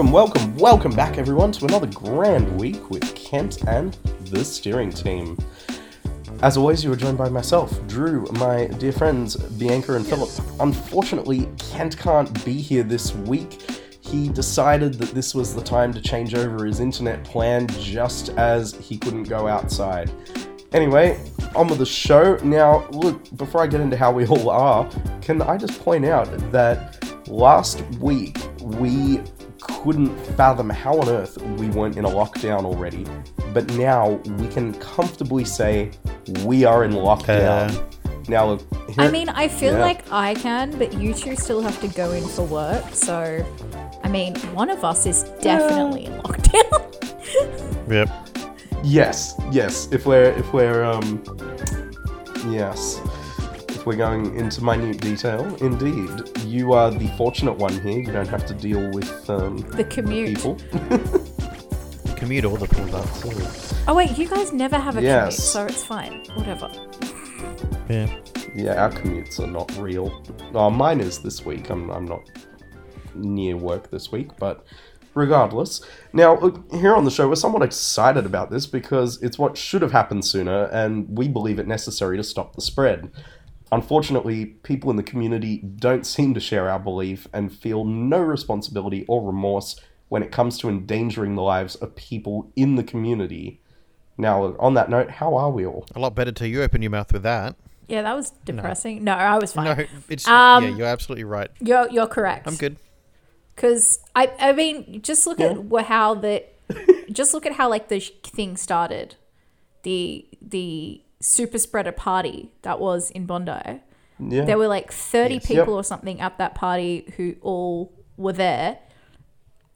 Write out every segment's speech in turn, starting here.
Welcome, welcome, welcome back, everyone, to another grand week with Kent and the steering team. As always, you are joined by myself, Drew, my dear friends Bianca and Philip. Unfortunately, Kent can't be here this week. He decided that this was the time to change over his internet plan just as he couldn't go outside. Anyway, on with the show. Now, look, before I get into how we all are, can I just point out that last week we couldn't fathom how on earth we weren't in a lockdown already, but now we can comfortably say we are in lockdown. now, look, I mean, I feel Yeah. like I can, but you two still have to go in for work. So, I mean, one of us is definitely in lockdown. Yep. Yes, yes. If we're if we're um yes. If we're going into minute detail, indeed. You are the fortunate one here. You don't have to deal with um the commute. people. Commute all the pulled up. Oh wait, you guys never have a Yes. commute, so it's fine. Whatever. Yeah. Yeah, our commutes are not real. Oh, mine is this week. I'm I'm not near work this week, but regardless. Now, here on the show, we're somewhat excited about this because it's what should have happened sooner, and we believe it necessary to stop the spread. Unfortunately, people in the community don't seem to share our belief and feel no responsibility or remorse when it comes to endangering the lives of people in the community. Now, on that note, how are we all? A lot better till you open your mouth with that. Yeah, that was depressing. No, I was fine. No, it's Um, yeah, you're absolutely right. You're you're correct. I'm good. Because I I mean, just look Yeah. at how the just look at how like the sh- thing started, the the super spreader party that was in Bondi. Yeah. There were like 30 Yes. people Yep. or something at that party who all were there.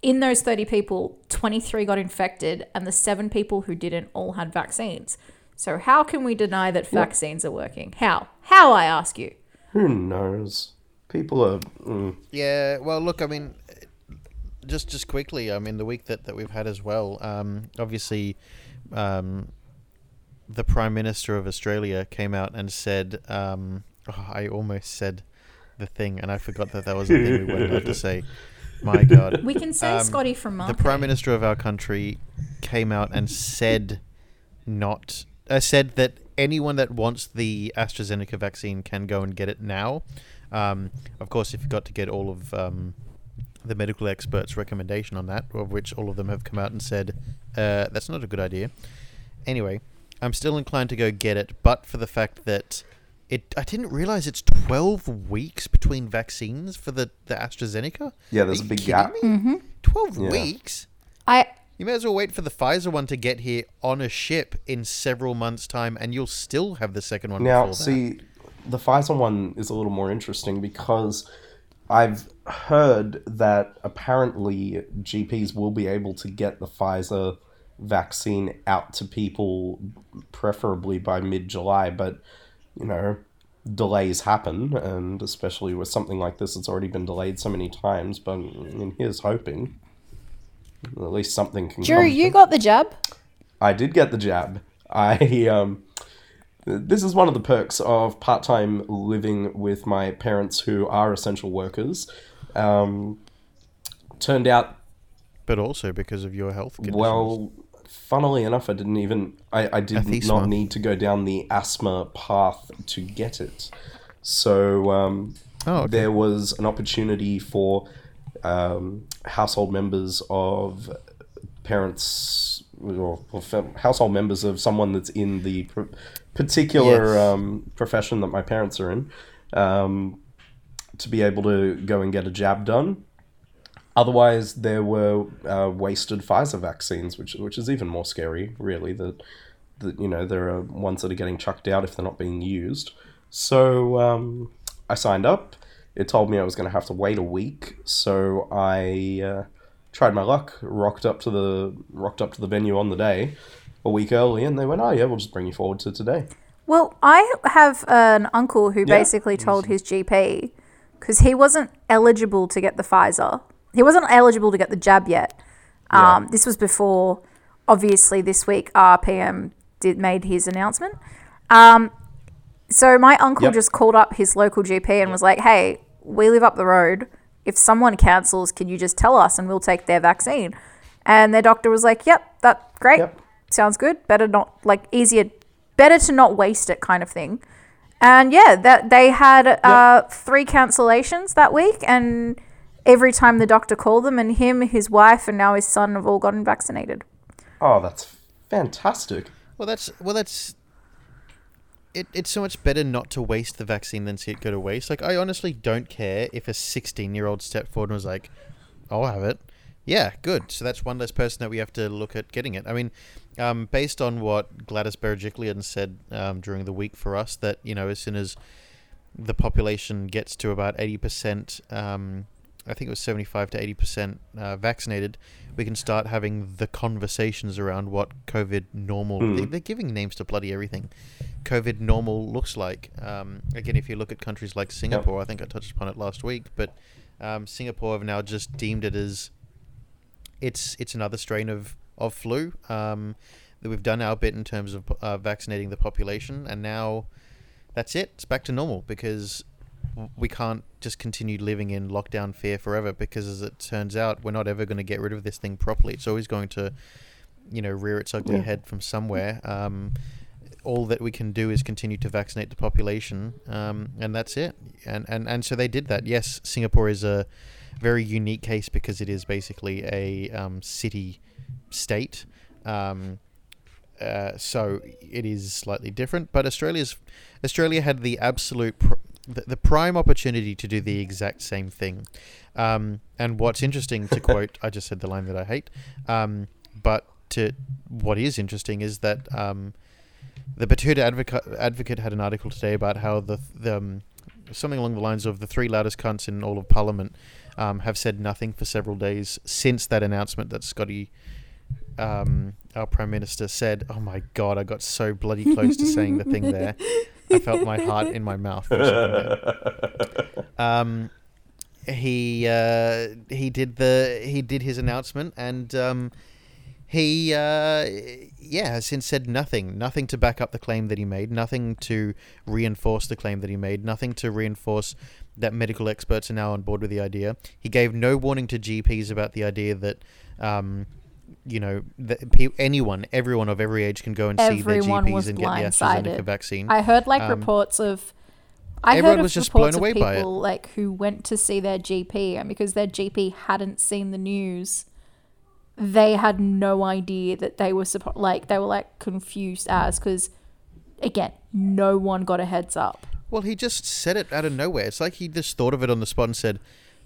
In those 30 people, 23 got infected, and the seven people who didn't all had vaccines. So, how can we deny that vaccines are working? How? How, I ask you? Who knows? People are. Mm, Yeah. Well, look. I mean, just just quickly. I mean, the week that, that we've had as well. Um, obviously, um, the Prime Minister of Australia came out and said. Um, oh, I almost said the thing, and I forgot that that was the thing we weren't allowed to say. My God. We can say Um, Scotty from the prime minister of our country came out and said not uh, said that anyone that wants the AstraZeneca vaccine can go and get it now. Um, of course, if you got to get all of um, the medical experts' recommendation on that, of which all of them have come out and said uh, that's not a good idea. Anyway, I'm still inclined to go get it, but for the fact that it, I didn't realize it's 12 weeks between vaccines for the, the AstraZeneca. Yeah, there's Are a big kidding gap. me? Mm-hmm. 12 Yeah. weeks? I You may as well wait for the Pfizer one to get here on a ship in several months' time, and you'll still have the second one. Now, before see, the Pfizer one is a little more interesting because I've heard that apparently GPs will be able to get the Pfizer vaccine out to people preferably by mid July, but you know, delays happen, and especially with something like this, it's already been delayed so many times. But I mean, here's hoping. At least something can Drew, come you got the jab? I did get the jab. I um this is one of the perks of part-time living with my parents who are essential workers. Um turned out. But also because of your health conditions. well funnily enough I didn't even I, I did not need to go down the asthma path to get it. So um oh, okay. there was an opportunity for um, household members of parents or, or household members of someone that's in the pr- particular Yes. um, profession that my parents are in um, to be able to go and get a jab done. Otherwise, there were uh, wasted Pfizer vaccines, which which is even more scary, really. That that you know there are ones that are getting chucked out if they're not being used. So um, I signed up. It told me I was going to have to wait a week, so I uh, tried my luck. Rocked up to the rocked up to the venue on the day, a week early, and they went, "Oh yeah, we'll just bring you forward to today." Well, I have an uncle who Yeah. basically told his GP because he wasn't eligible to get the Pfizer. He wasn't eligible to get the jab yet. Yeah. Um, this was before, obviously, this week RPM did made his announcement. Um, so my uncle Yep. just called up his local GP and was like, "Hey, we live up the road. if someone cancels, can you just tell us and we'll take their vaccine? And their doctor was like, yep, that great. Yep. Sounds good. Better not, like, easier, better to not waste it kind of thing. And yeah, that they had uh, three cancellations that week, and every time the doctor called them, and him, his wife, and now his son have all gotten vaccinated. Oh, that's fantastic. Well, that's well, that's. It, it's so much better not to waste the vaccine than see it go to waste. Like, I honestly don't care if a 16 year old stepped forward and was like, I'll have it. Yeah, good. So that's one less person that we have to look at getting it. I mean, um, based on what Gladys Berejiklian said um, during the week for us, that, you know, as soon as the population gets to about 80%, um, I think it was 75 to 80% uh, vaccinated, we can start having the conversations around what COVID normal. Hmm. They, they're giving names to bloody everything. COVID normal looks like. Um, again, if you look at countries like Singapore, I think I touched upon it last week, but um, Singapore have now just deemed it as it's it's another strain of of flu. Um, that we've done our bit in terms of uh, vaccinating the population, and now that's it. It's back to normal because we can't just continue living in lockdown fear forever. Because as it turns out, we're not ever going to get rid of this thing properly. It's always going to, you know, rear its ugly Yeah. head from somewhere. Um, all that we can do is continue to vaccinate the population, um, and that's it. And, and and so they did that. Yes, Singapore is a very unique case because it is basically a um, city state. Um, uh, so it is slightly different, but Australia's Australia had the absolute the, the prime opportunity to do the exact same thing. Um, and what's interesting to quote, I just said the line that I hate, um, but to what is interesting is that um, the Betoota advocate advocate had an article today about how the the um, something along the lines of the three loudest cunts in all of Parliament um, have said nothing for several days since that announcement that Scotty, um, our Prime Minister, said. Oh my God, I got so bloody close to saying the thing there. I felt my heart in my mouth. Um, he uh, he did the he did his announcement and um, he uh, yeah has since said nothing nothing to back up the claim that he made nothing to reinforce the claim that he made nothing to reinforce that medical experts are now on board with the idea he gave no warning to GPs about the idea that um, you know that pe- anyone everyone of every age can go and see their Everyone GPs and get the blindsided. AstraZeneca vaccine I heard like Um, reports of. I everyone heard was just reports blown away of by it. people like who went to see their GP, and because their GP hadn't seen the news, they had no idea that they were supposed. Like they were like confused as because, again, no one got a heads up. Well, he just said it out of nowhere. It's like he just thought of it on the spot and said,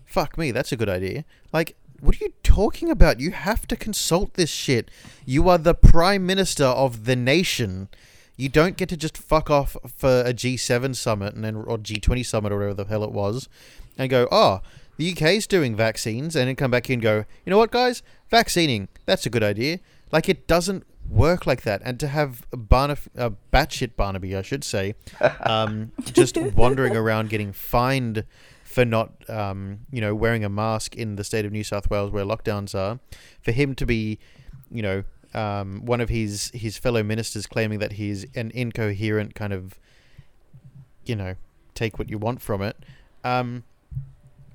"Fuck me, that's a good idea." Like, what are you talking about? You have to consult this shit. You are the prime minister of the nation. You don't get to just fuck off for a G7 summit and then or G20 summit or whatever the hell it was, and go, "Oh, the UK's doing vaccines," and then come back here and go, "You know what, guys? Vaccinating. That's a good idea." Like it doesn't work like that. And to have Barnaf- uh, batshit Barnaby, I should say, um, just wandering around getting fined for not, um, you know, wearing a mask in the state of New South Wales where lockdowns are, for him to be, you know, um, one of his his fellow ministers claiming that he's an incoherent kind of, you know, take what you want from it. Um,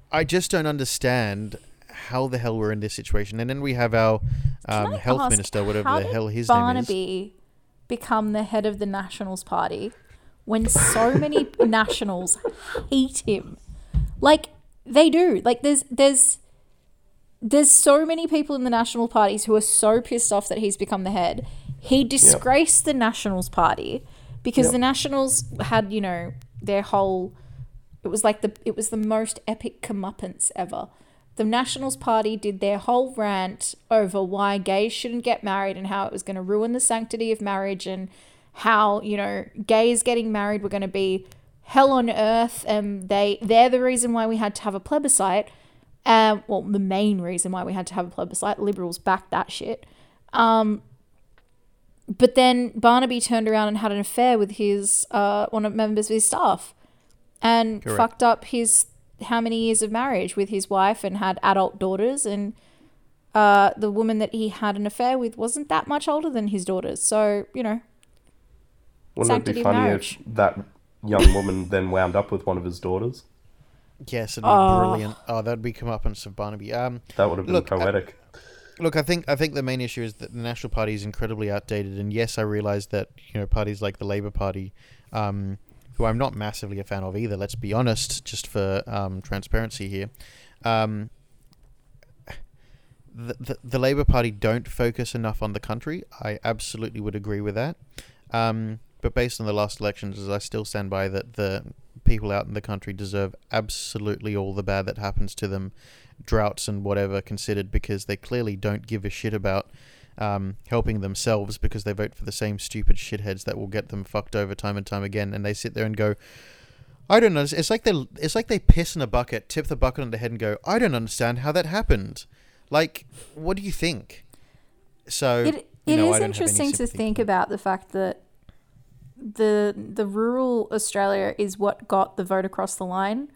I just don't understand how the hell we're in this situation. And then we have our um, health minister, whatever the hell his name is. Barnaby become the head of the Nationals Party when so many nationals hate him? Like they do. Like there's there's there's so many people in the National parties who are so pissed off that he's become the head. He disgraced the Nationals Party because Yep. the Nationals had, you know, their whole it was like the it was the most epic comeuppance ever. The Nationals Party did their whole rant over why gays shouldn't get married and how it was going to ruin the sanctity of marriage and how you know gays getting married were going to be hell on earth and they they're the reason why we had to have a plebiscite. Um, well, the main reason why we had to have a plebiscite. Liberals backed that shit. Um, but then Barnaby turned around and had an affair with his uh, one of members of his staff, and Correct. fucked up his how many years of marriage with his wife and had adult daughters and uh, the woman that he had an affair with wasn't that much older than his daughters. So you know, Wouldn't it be funny marriage. if that young woman then wound up with one of his daughters? Yes, it'd be Oh. brilliant. Oh, that'd be comeuppance of Barnaby. Um, That would have been Look, I- poetic. Look, I think I think the main issue is that the National Party is incredibly outdated, and yes, I realise that you know parties like the Labor Party, um, who I'm not massively a fan of either. Let's be honest, just for um, transparency here. Um, the, the the Labor Party don't focus enough on the country. I absolutely would agree with that. Um, but based on the last elections, as I still stand by that the people out in the country deserve absolutely all the bad that happens to them, droughts and whatever considered, because they clearly don't give a shit about um, helping themselves because they vote for the same stupid shitheads that will get them fucked over time and time again, and they sit there and go. I don't know. It's like they it's like they piss in a bucket, tip the bucket on the head, and go, "I don't understand how that happened." Like, what do you think? So It you know, is don't have any interesting to think about the fact that the the rural Australia is what got the vote across the line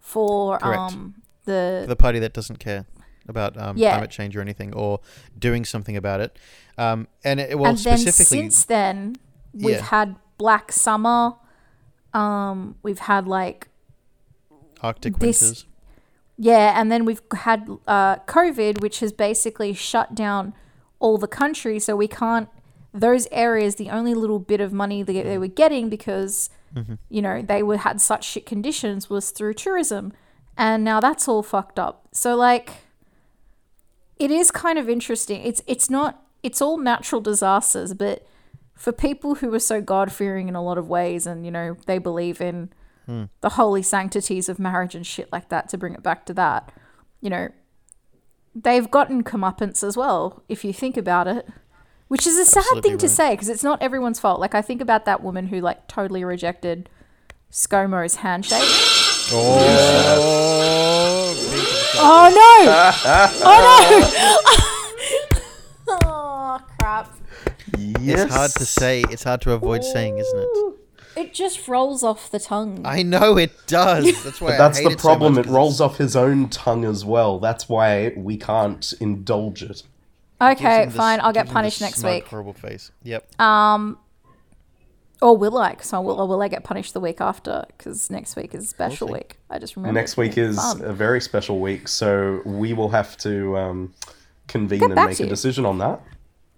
for Correct. um the, the party that doesn't care about um, Yeah. climate change or anything or doing something about it. Um, and it, well, and then since then we've Yeah. had Black Summer, um we've had like Arctic this- winters. Yeah, and then we've had uh, COVID, which has basically shut down all the country. So we can't, those areas, the only little bit of money they, they were getting because, mm-hmm. you know, they were had such shit conditions was through tourism. And now that's all fucked up. So, like, it is kind of interesting. It's, it's not, it's all natural disasters, but for people who are so God fearing in a lot of ways and, you know, they believe in, hmm. the holy sanctities of marriage and shit like that to bring it back to that. You know, they've gotten comeuppance as well, if you think about it. Which is a sad Absolutely thing to right. say because it's not everyone's fault. Like I think about that woman who like totally rejected ScoMo's handshake. Oh, Oh no! oh no! oh crap! Yes. it's hard to say. It's hard to avoid saying, isn't it? It just rolls off the tongue. I know it does. That's why But that's I the hate it so problem. much, it 'cause rolls off his own tongue as well. That's why we can't indulge it. It gives okay, fine. I'll get gives him this punished next smug, week. Horrible face. Yep. Um, or will I? So will, or will I get punished the week after? Because next week is special see. week. I just remember. Next week is Fun. a very special week, so we will have to um, convene Get and make a decision on that.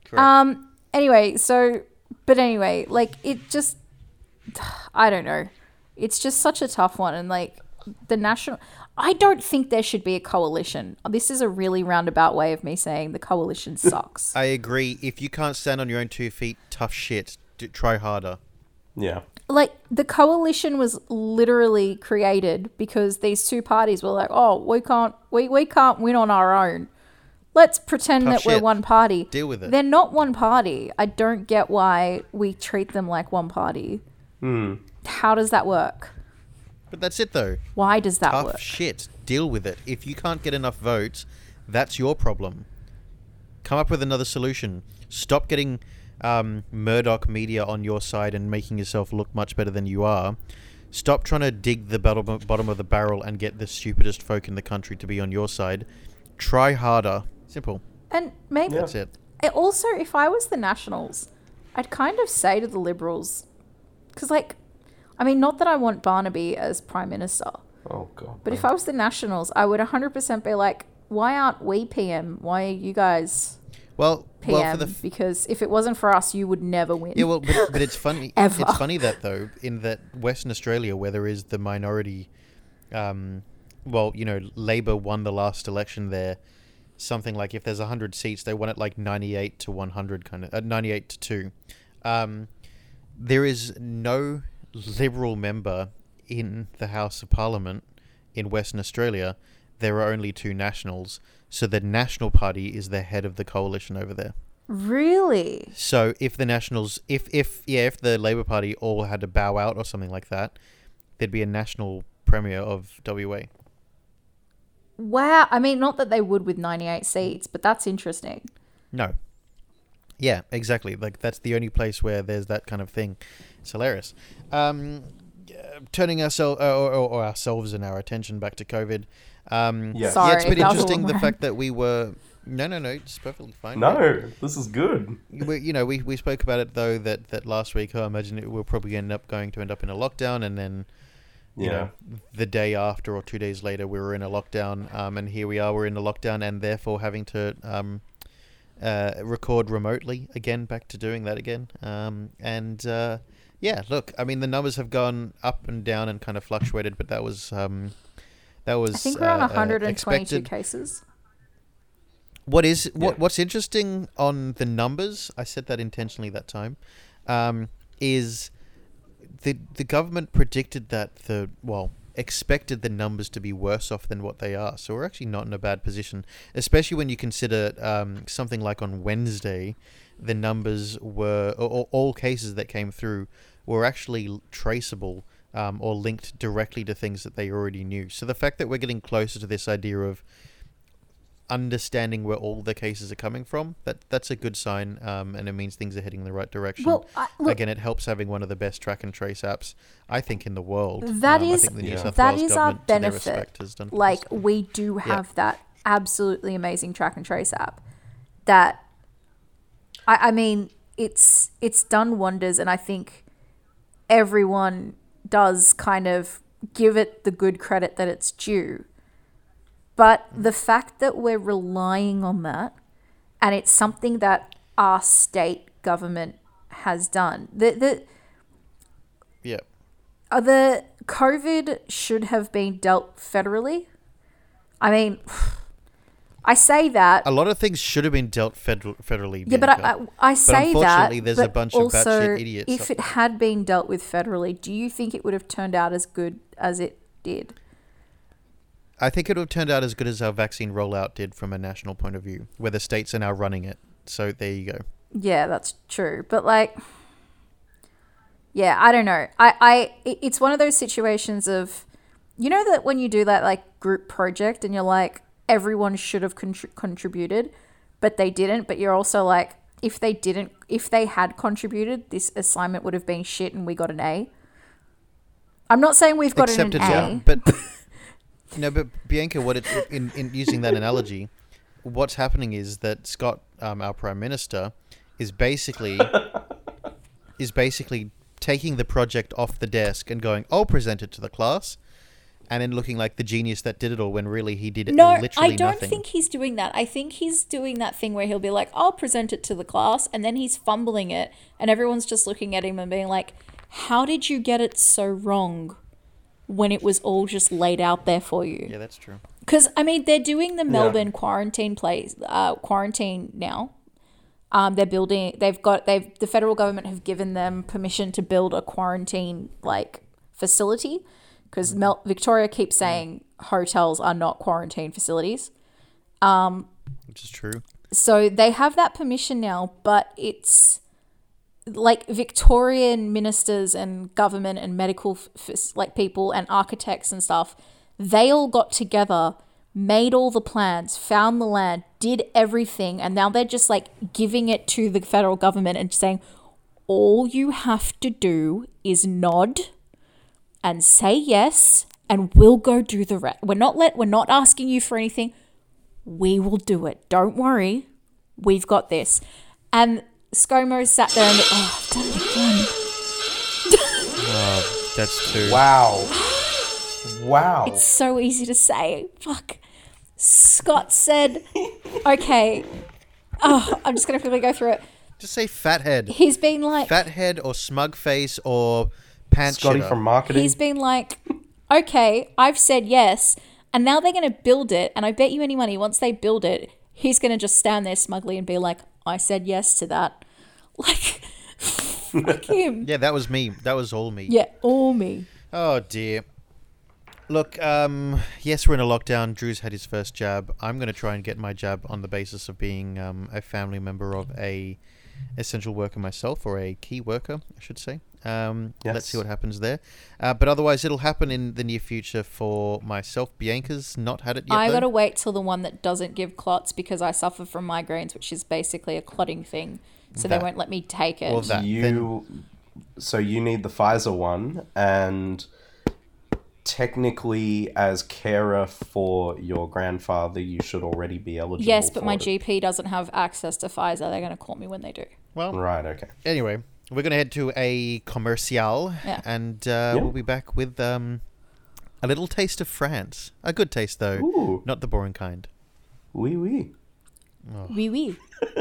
Correct. Um. Anyway, so, but anyway, like it just, I don't know. It's just such a tough one, and like the national. I don't think there should be a coalition. This is a really roundabout way of me saying the coalition sucks. I agree. If you can't stand on your own two feet, tough shit. D- try harder. Yeah. like the coalition was literally created because these two parties were like, "Oh, we can't, we, we can't win on our own. Let's pretend Tough that we're one party." Deal with it. They're not one party. I don't get why we treat them like one party. Hmm. How does that work? But that's it, though. Why does that Tough work? shit. Deal with it. If you can't get enough votes, that's your problem. Come up with another solution. Stop getting um, Murdoch media on your side and making yourself look much better than you are. Stop trying to dig the bottom of the barrel and get the stupidest folk in the country to be on your side. Try harder. Simple. and maybe. That's it. it also, if I was the Nationals, I'd kind of say to the Liberals, because like, I mean, not that I want Barnaby as prime minister. Oh god. But if I was the Nationals, I would 100% be like, why aren't we PM? Why are you guys Well, PM? well for the f- because if it wasn't for us, you would never win. Yeah, well, but, but it's funny. Ever. It's funny that though, in that Western Australia, where there is the minority, um, well, you know, Labor won the last election there. Something like if there's hundred seats, they won it like ninety-eight to one hundred, kind of uh, ninety-eight to two. Um, there is no Liberal member in the House of Parliament in Western Australia. There are only two Nationals, so the National Party is the head of the coalition over there. really? So if the Nationals, if if yeah, if the Labor Party all had to bow out or something like that, there'd be a national premier of WA. Wow. I mean, not that they would with 98 seats, but that's interesting. No. Yeah, exactly. Like that's the only place where there's that kind of thing. It's hilarious. Um, turning ourselves uh, or, or, or ourselves and our attention back to COVID. Um, Yeah. Sorry, yeah, it's been that was a interesting the fact that we were. No, no, no. It's perfectly fine. No, this is good. we, you know, we, we spoke about it though that, that last week. Oh, I imagine it, we'll probably end up going to end up in a lockdown, and then you Yeah. know, the day after or two days later, we were in a lockdown, um, and here we are, we're in a lockdown, and therefore having to um, uh, record remotely again, back to doing that again. Um, and uh, yeah, look, I mean, the numbers have gone up and down and kind of fluctuated, but that was um, that was I think we're on uh, uh, 122 expected. cases. What is what Yeah. what's interesting on the numbers? I said that intentionally that time. Um, is the the government predicted that the well expected the numbers to be worse off than what they are. So we're actually not in a bad position, especially when you consider um, something like on Wednesday, the numbers were or, or all cases that came through were actually traceable um, or linked directly to things that they already knew. So the fact that we're getting closer to this idea of understanding where all the cases are coming from that that's a good sign um, and it means things are heading in the right direction Well, I, look, again it helps having one of the best track and trace apps i think in the world That Um, is- the Yeah. South that Wales is our government, to their benefit. respect, has done like fantastic. we do Yeah. have that absolutely amazing track and trace app that I, I mean it's it's done wonders and i think everyone does kind of give it the good credit that it's due but the fact that we're relying on that and it's something that our state government has done the the yeah uh, the COVID should have been dealt federally. I mean, I say that. a lot of things should have been dealt federal, federally Yeah, but I, I, I say that. unfortunately, there's a but bunch of batshit idiots If it had been dealt with federally, do you think it would have turned out as good as it did? I think it would have turned out as good as our vaccine rollout did from a national point of view where the states are now running it so there you go Yeah, that's true. But like, yeah, I don't know. I, I, it's one of those situations of, you know, that when you do that like group project and you're like, everyone should have contr- contributed, but they didn't. But you're also like, if they didn't, if they had contributed, this assignment would have been shit and we got an A. I'm not saying we've got Except an it's A. but no, but Bianca, what it in, in using that analogy, what's happening is that Scott, um, our prime minister, is basically is basically taking the project off the desk and going, "I'll present it to the class," and then looking like the genius that did it all when really he did it No, literally I don't nothing. think he's doing that. I think he's doing that thing where he'll be like, I'll present it to the class, and then he's fumbling it, and everyone's just looking at him and being like, How did you get it so wrong when it was all just laid out there for you? yeah, that's true. Because, I mean, they're doing the Melbourne quarantine place, uh, quarantine now. Um, they're building, they've got, they've, the federal government have given them permission to build a quarantine, like, facility. Because Mel- Victoria keeps mm. saying hotels are not quarantine facilities. Um, Which is true. So they have that permission now, but it's like Victorian ministers and government and medical f- like people and architects and stuff. They all got together, made all the plans, found the land, did everything, and now they're just like giving it to the federal government and saying, all you have to do is nod and say yes, and we'll go do the rest. We're not let. We're not asking you for anything we will do it. Don't worry. We've got this. And ScoMo sat there and, oh, I've done it again. Oh, that's too. Wow. Wow. It's so easy to say. Fuck. Scott said, okay. Oh, I'm just going to quickly go through it. Just say fathead, He's been like, fathead, or smug face, or pants. Scotty shitter. from marketing. he's been like, okay, I've said yes. And now they're going to build it. And I bet you any money, once they build it, he's going to just stand there smugly and be like, I said yes to that. Like, fuck him. Yeah, that was me. That was all me. Yeah, all me. Oh dear. Look, um, yes, we're in a lockdown. Drew's had his first jab. I'm going to try and get my jab on the basis of being um, a family member of a essential worker myself, or a key worker, I should say. Um, Let's see what happens there. Uh, but otherwise, it'll happen in the near future for myself. Bianca's not had it yet. I though. gotta wait till the one that doesn't give clots because I suffer from migraines, which is basically a clotting thing. So That- they won't let me take it. Well, that- you so you need the Pfizer one and technically as carer for your grandfather you should already be eligible yes, but for my it. GP doesn't have access to Pfizer. They're gonna call me when they do. Well, right okay anyway, we're going to head to a commercial, Yeah. and uh, Yeah. we'll be back with um, a little taste of France. A good taste though, Ooh. not the boring kind. Wee wee. Wee wee.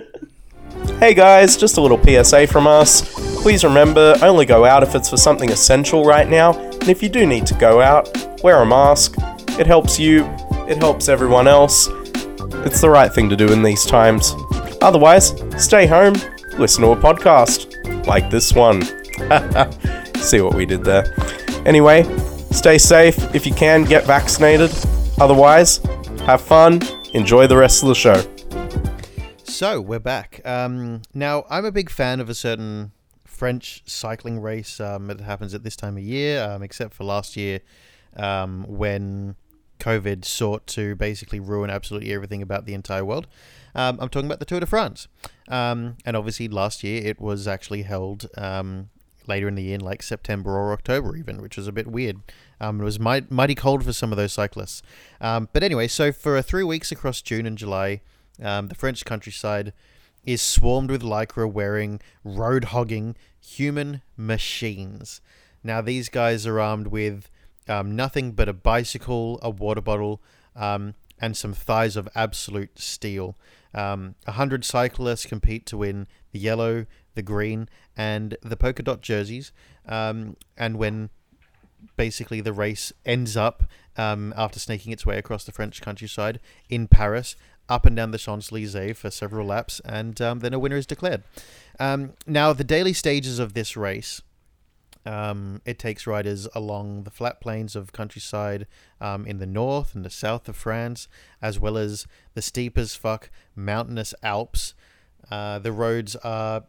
Hey guys, just a little PSA from us. Please remember, only go out if it's for something essential right now. And if you do need to go out, wear a mask. It helps you, it helps everyone else. It's the right thing to do in these times. Otherwise, stay home, listen to a podcast. Like this one. See what we did there. Anyway, stay safe. If you can, get vaccinated. Otherwise, have fun. Enjoy the rest of the show. So we're back. Um, now I'm a big fan of a certain French cycling race um, that happens at this time of year, um, except for last year um, when COVID sought to basically ruin absolutely everything about the entire world. Um, I'm talking about the Tour de France, um, and obviously last year it was actually held later in the year, in like September or October, even, which was a bit weird. Um, it was might, mighty cold for some of those cyclists. Um, but anyway, so for three weeks across June and July, um, the French countryside is swarmed with lycra wearing, road hogging human machines. Now, these guys are armed with um, nothing but a bicycle, a water bottle, um, and some thighs of absolute steel. Um, a hundred cyclists compete to win the yellow, the green, and the polka dot jerseys. Um, and when basically the race ends up um, after snaking its way across the French countryside in Paris, up and down the Champs Elysees for several laps, and um, then a winner is declared. Um, now, the daily stages of this race. Um, it takes riders along the flat plains of countryside um, in the north and the south of France, as well as the steep as fuck mountainous Alps. Uh, the roads are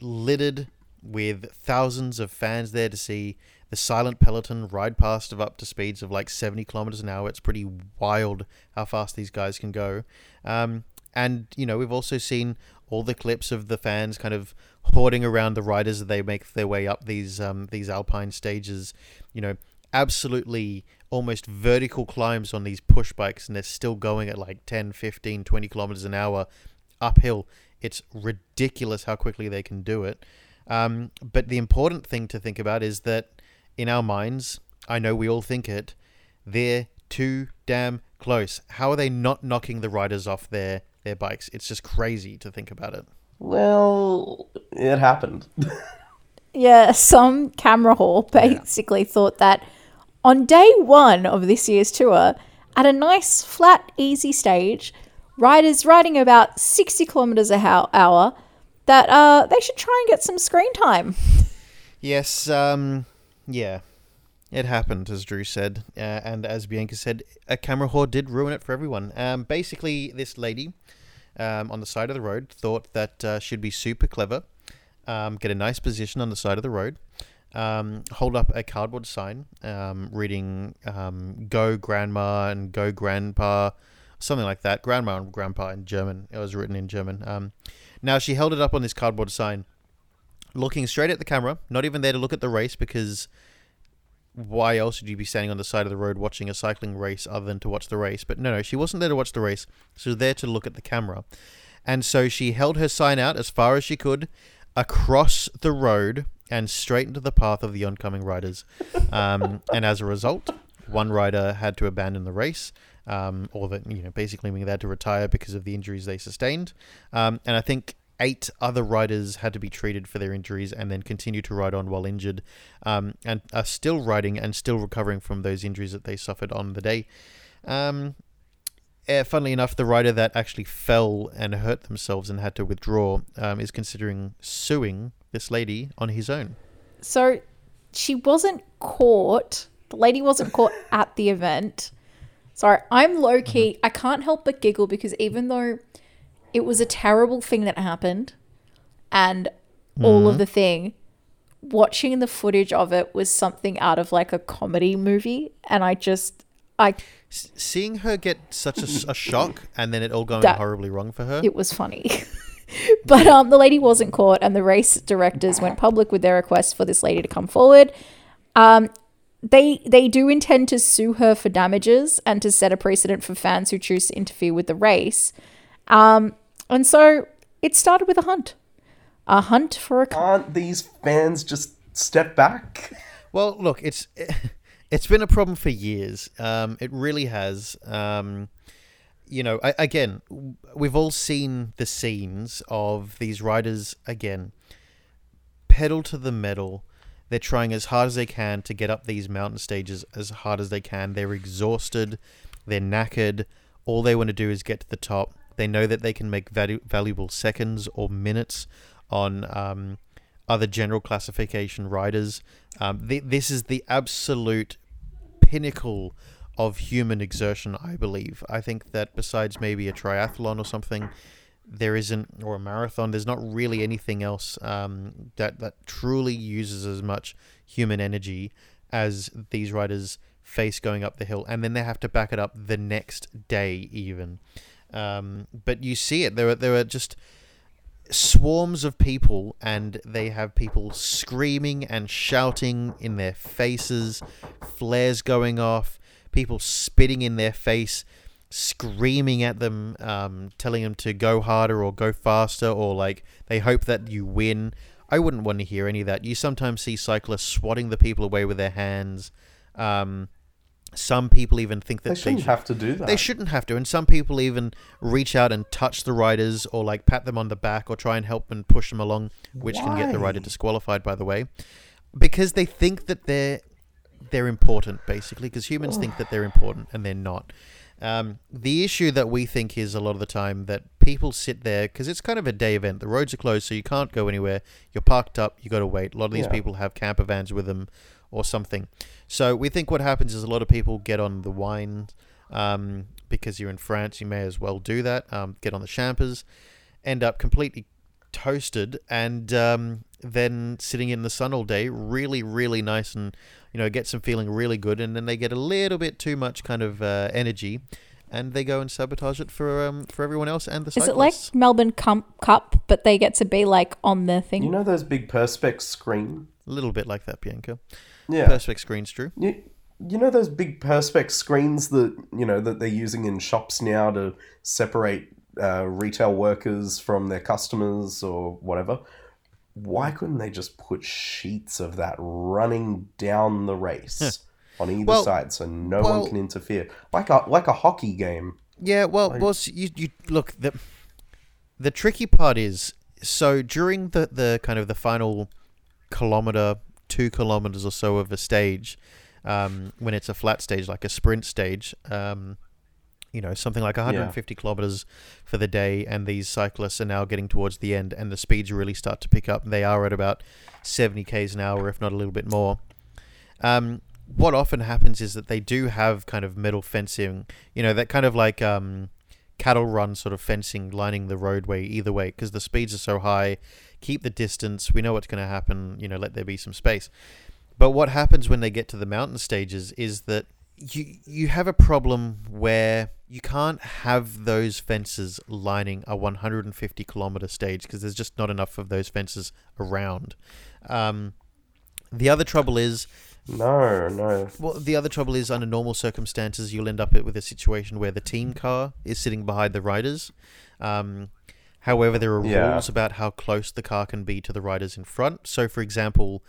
littered with thousands of fans there to see the silent peloton ride past of up to speeds of like 70 kilometers an hour. It's pretty wild how fast these guys can go. Um, and, you know, we've also seen all the clips of the fans kind of hoarding around the riders as they make their way up these um, these alpine stages. You know, absolutely almost vertical climbs on these push bikes, and they're still going at like 10, 15, 20 kilometers an hour uphill. It's ridiculous how quickly they can do it. Um, but the important thing to think about is that in our minds, I know we all think it, they're too damn close. How are they not knocking the riders off their, their bikes? It's just crazy to think about it. Well, it happened. Yeah, some camera haul basically thought that on day one of this year's tour, at a nice, flat, easy stage, riders riding about 60 kilometers a hou- hour, that uh, they should try and get some screen time. Yes, um, yeah, it happened, as Drew said, uh, and as Bianca said, a camera whore did ruin it for everyone. Um, basically, this lady um, on the side of the road thought that uh, she'd be super clever, um, get a nice position on the side of the road, um, hold up a cardboard sign um, reading um, "Go Grandma" and "Go Grandpa," something like that. Grandma and Grandpa in German. It was written in German. Now she held it up on this cardboard sign, looking straight at the camera, not even there to look at the race because why else would you be standing on the side of the road watching a cycling race other than to watch the race? But no, no, she wasn't there to watch the race. She was there to look at the camera. And so she held her sign out as far as she could across the road and straight into the path of the oncoming riders. Um, and as a result, one rider had to abandon the race. Um, or that you know, basically meaning they had to retire because of the injuries they sustained. Um, and I think eight other riders had to be treated for their injuries and then continue to ride on while injured, um, and are still riding and still recovering from those injuries that they suffered on the day. Um, eh, funnily enough, the rider that actually fell and hurt themselves and had to withdraw um, is considering suing this lady on his own. So she wasn't caught. The lady wasn't caught at the event. Sorry, I'm low key. I can't help but giggle because even though it was a terrible thing that happened and all of the thing, watching the footage of it was something out of like a comedy movie. And I just, i seeing her get such a shock and then it all going That- horribly wrong for her. it was funny. but um, the lady wasn't caught, and the race directors went public with their request for this lady to come forward. Um, they they do intend to sue her for damages and to set a precedent for fans who choose to interfere with the race. Um, and so it started with a hunt, a hunt for a. Can't these fans just step back? Well, look, it's It's been a problem for years. Um, it really has. Um, you know, I, again, we've all seen the scenes of these riders again, pedal to the metal. They're trying as hard as they can to get up these mountain stages as hard as they can. They're exhausted. They're knackered. All they want to do is get to the top. They know that they can make valu- valuable seconds or minutes on um, other general classification riders. Um, th- this is the absolute pinnacle of human exertion, I believe. I think that besides maybe a triathlon or something, there isn't, or a marathon, there's not really anything else um, that, that truly uses as much human energy as these riders face going up the hill. And then they have to back it up the next day, even. Um, but you see it. There are, there are just swarms of people and they have people screaming and shouting in their faces, flares going off, people spitting in their face, screaming at them, um, telling them to go harder or go faster, or like they hope that you win. I wouldn't want to hear any of that. You sometimes see cyclists swatting the people away with their hands. Um, some people even think that They shouldn't should- have to do that. they shouldn't have to, and some people even reach out and touch the riders or like pat them on the back or try and help and push them along, which can get the rider disqualified, by the way, because they think that they're they're important, basically, because humans think that they're important and they're not. Um, the issue that we think is a lot of the time that people sit there because it's kind of a day event. The roads are closed, so you can't go anywhere. You're parked up. You got to wait. A lot of these Yeah. people have camper vans with them or something. So we think what happens is a lot of people get on the wine um, because you're in France. You may as well do that. Um, get on the champers, end up completely toasted, and um, then sitting in the sun all day, really, really nice, and you know gets them feeling really good. And then they get a little bit too much kind of uh, energy, and they go and sabotage it for um, for everyone else and the Is cyclists. it like Melbourne Cum- Cup, but they get to be like on the thing? You know those big perspex screen? a little bit like that, Bianca? Yeah. Perspex screens, Drew. You, you know those big perspex screens that you know that they're using in shops now to separate uh, retail workers from their customers or whatever. Why couldn't they just put sheets of that running down the race on either Well- side so no well- one can interfere, like a like a hockey game? Yeah, well, well, s- you, you look the the tricky part is so during the the kind of the final kilometer, two kilometers or so of a stage, um, when it's a flat stage like a sprint stage, um, you know, something like 150 kilometers for the day, and these cyclists are now getting towards the end, and the speeds really start to pick up. They are at about 70 k's an hour, if not a little bit more. Um, what often happens is that they do have kind of metal fencing, you know, that kind of like um, cattle run sort of fencing lining the roadway either way because the speeds are so high. Keep the distance. We know what's going to happen. You know, let there be some space. But what happens when they get to the mountain stages is that you you have a problem where you can't have those fences lining a 150 kilometer stage because there's just not enough of those fences around. Um, the other trouble is No, no. well, the other trouble is under normal circumstances, you'll end up with a situation where the team car is sitting behind the riders. Um, however, there are Yeah. rules about how close the car can be to the riders in front. So, for example,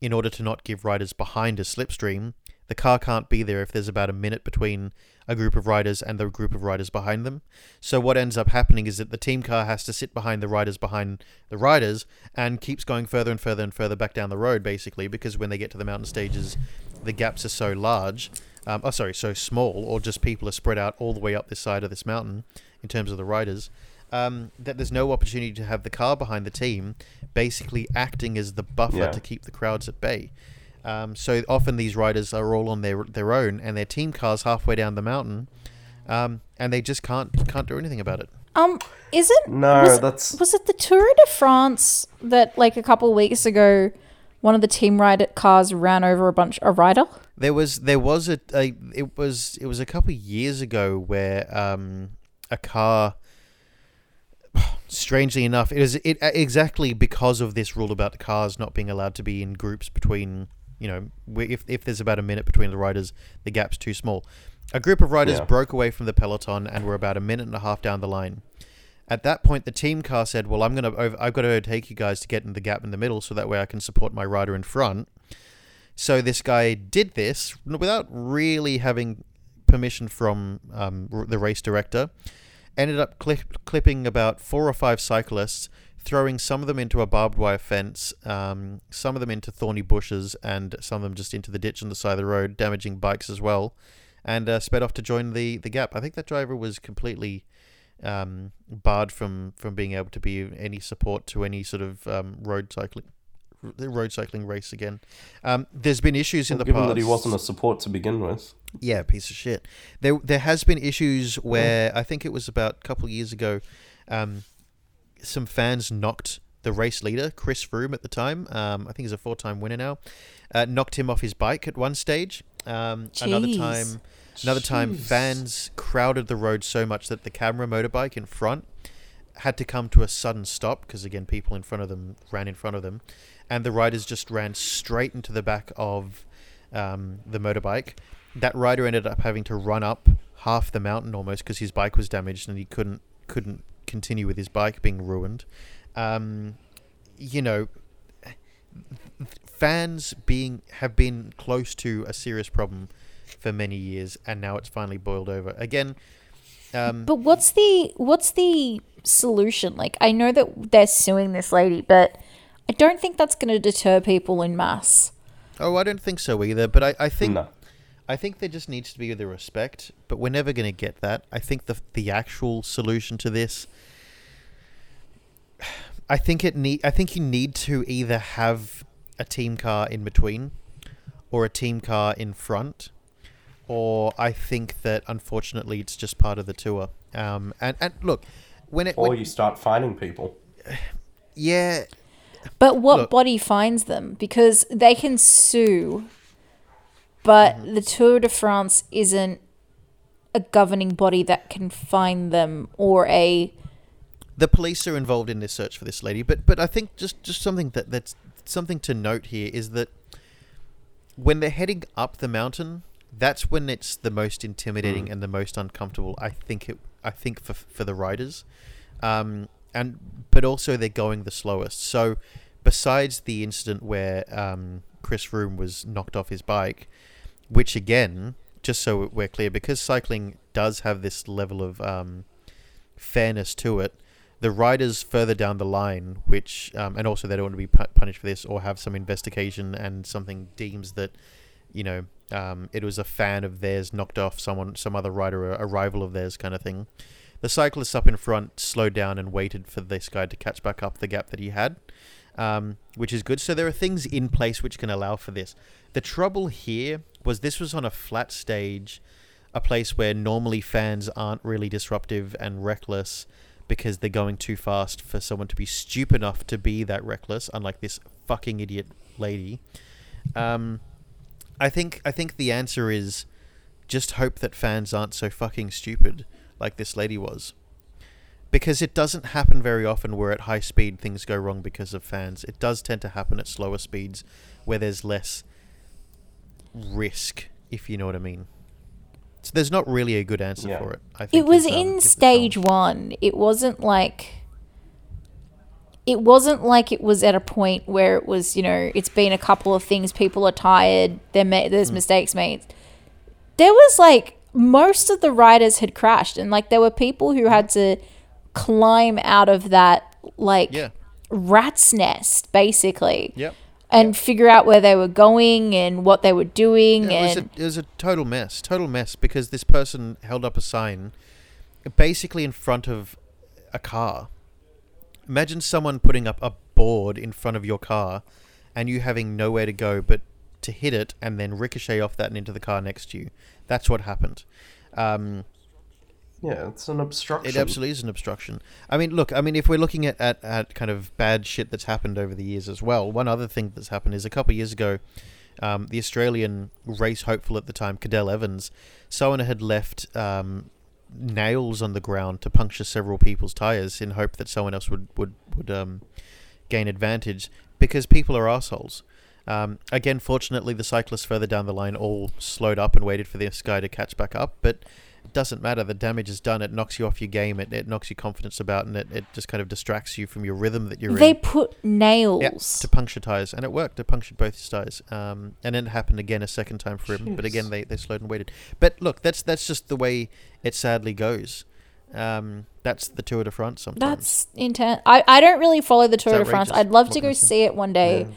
in order to not give riders behind a slipstream, the car can't be there if there's about a minute between a group of riders and the group of riders behind them. So what ends up happening is that the team car has to sit behind the riders behind the riders and keeps going further and further and further back down the road basically because when they get to the mountain stages the gaps are so large um, oh sorry so small or just people are spread out all the way up this side of this mountain in terms of the riders um, that there's no opportunity to have the car behind the team basically acting as the buffer Yeah. to keep the crowds at bay um, so often these riders are all on their their own, and their team cars halfway down the mountain, um, and they just can't can't do anything about it. Um, is it? No, was, that's was it the Tour de France that like a couple of weeks ago, one of the team rider cars ran over a bunch a rider? There was there was a, a it was it was a couple of years ago where um, a car. Strangely enough, it is it exactly because of this rule about the cars not being allowed to be in groups between you know if if there's about a minute between the riders, the gap's too small. A group of riders Yeah. broke away from the peloton and were about a minute and a half down the line. At that point, the team car said, "Well, I'm gonna over, I've got to overtake you guys to get in the gap in the middle, so that way I can support my rider in front." So this guy did this without really having permission from um, r- the race director. Ended up clip- clipping about four or five cyclists, throwing some of them into a barbed wire fence, um, some of them into thorny bushes, and some of them just into the ditch on the side of the road, damaging bikes as well, and uh, sped off to join the, the gap. I think that driver was completely um, barred from, from being able to be any support to any sort of um, road cycling the road cycling race again. Um, there's been issues in the Given past. that he wasn't a support to begin with. Yeah, piece of shit. There, there has been issues where I think it was about a couple of years ago. Um, some fans knocked the race leader, Chris Froome, at the time. Um, I think he's a four-time winner now. Uh, knocked him off his bike at one stage. Um, another time, another time, fans crowded the road so much that the camera motorbike in front had to come to a sudden stop because again, people in front of them ran in front of them, and the riders just ran straight into the back of um, the motorbike. That rider ended up having to run up half the mountain almost because his bike was damaged and he couldn't couldn't continue with his bike being ruined. Um, you know, fans being have been close to a serious problem for many years, and now it's finally boiled over again. Um, But what's the what's the solution? Like I know that they're suing this lady, but I don't think that's going to deter people in mass. oh, I don't think so either. But I, I think No. I think there just needs to be the respect, but we're never going to get that. I think the the actual solution to this, I think it need. I think you need to either have a team car in between, or a team car in front, or I think that unfortunately it's just part of the tour. Um, and and look, when it Or when, you start finding people. yeah, But what Look. body finds them? Because they can sue, but Mm-hmm. the Tour de France isn't a governing body that can find them or a the police are involved in this search for this lady, but but I think just just something that that's something to note here is that when they're heading up the mountain, that's when it's the most intimidating and the most uncomfortable. I think it. I think for for the riders, um, and but also they're going the slowest. So besides the incident where um, Chris Froome was knocked off his bike, which again, just so we're clear, because cycling does have this level of um, fairness to it, the riders further down the line, which um, and also they don't want to be pu- punished for this or have some investigation and something deems that you know um, it was a fan of theirs knocked off someone, some other rider, a, rival of theirs, kind of thing. The cyclists up in front slowed down and waited for this guy to catch back up the gap that he had, um, which is good. So there are things in place which can allow for this. The trouble here was this was on a flat stage, a place where normally fans aren't really disruptive and reckless because they're going too fast for someone to be stupid enough to be that reckless, unlike this fucking idiot lady. Um, I think I think the answer is just hope that fans aren't so fucking stupid like this lady was. Because it doesn't happen very often where at high speed things go wrong because of fans. It does tend to happen at slower speeds where there's less risk, if you know what I mean. So there's not really a good answer Yeah. for it. I think It was is, um, in stage one. It wasn't like. It wasn't like it was at a point where it was, you know, it's been a couple of things. People are tired. There, ma- there's Hmm. mistakes made. There was like most of the riders had crashed, and like there were people who had to climb out of that like Yeah. rat's nest, basically, Yep. and figure out where they were going and what they were doing. Yeah, it, was a, it was a total mess, total mess, because this person held up a sign basically in front of a car. Imagine someone putting up a board in front of your car and you having nowhere to go but to hit it and then ricochet off that and into the car next to you. That's what happened. Um, Yeah, it's an obstruction. it absolutely is an obstruction. I mean, look, I mean, if we're looking at, at, at kind of bad shit that's happened over the years as well, one other thing that's happened is a couple of years ago, um, the Australian race hopeful at the time, Cadel Evans, someone had left um, nails on the ground to puncture several people's tires in hope that someone else would would would um, gain advantage because people are assholes. Um, again, fortunately, the cyclists further down the line all slowed up and waited for this guy to catch back up. But it doesn't matter. The damage is done. It knocks you off your game. It, it knocks your confidence about, and it, it just kind of distracts you from your rhythm that you're They in. They put nails. Yeah, to puncture tires, and it worked. It punctured both his tires, um, and then it happened again a second time for him. But again, they, they slowed and waited. But look, that's that's just the way it sadly goes. Um, that's the Tour de France. Sometimes That's intense. I, I don't really follow the Tour de France. I'd love What to go see it one day Yeah.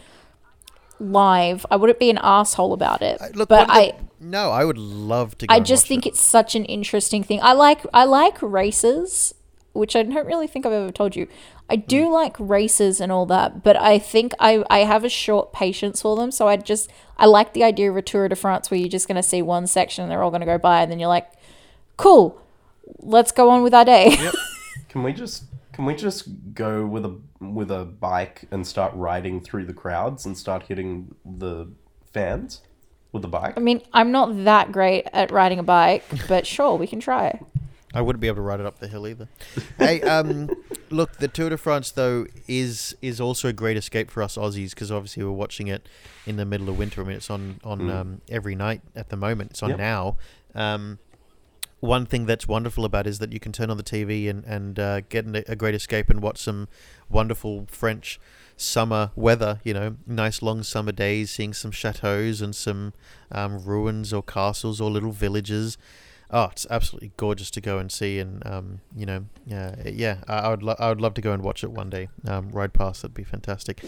Live. I wouldn't be an asshole about it. Uh, look, but I the- no, I would love to. Go I just think it. it's such an interesting thing. I like I like races, which I don't really think I've ever told you. I do like races and all that, but I think I, I have a short patience for them. So I just I like the idea of a Tour de France where you're just going to see one section and they're all going to go by, and then you're like, cool, let's go on with our day. Can we just can we just go with a with a bike and start riding through the crowds and start hitting the fans with the bike? I mean, I'm not that great at riding a bike, but sure, we can try. I wouldn't be able to ride it up the hill either. hey, um, look, the Tour de France though is is also a great escape for us Aussies because obviously we're watching it in the middle of winter. I mean, it's on on Mm. um, every night at the moment. It's on Yep. now. Um, one thing that's wonderful about it is that you can turn on the TV and and uh, get a great escape and watch some wonderful French summer weather. You know, nice long summer days, seeing some chateaus and some um, ruins or castles or little villages. Oh, it's absolutely gorgeous to go and see, and um, you know, uh, yeah, I, I would lo- I would love to go and watch it one day. Um, ride past, that'd be fantastic.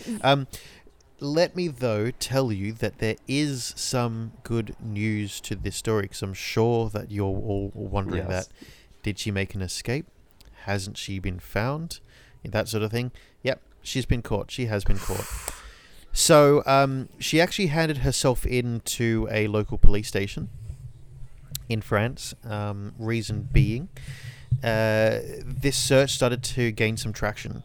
Let me though tell you that there is some good news to this story, because I'm sure that you're all wondering Yes. that. Did she make an escape? Hasn't she been found? That sort of thing. Yep, she's been caught. She has been caught. So um, she actually handed herself in to a local police station in France. Um, reason being, uh, this search started to gain some traction.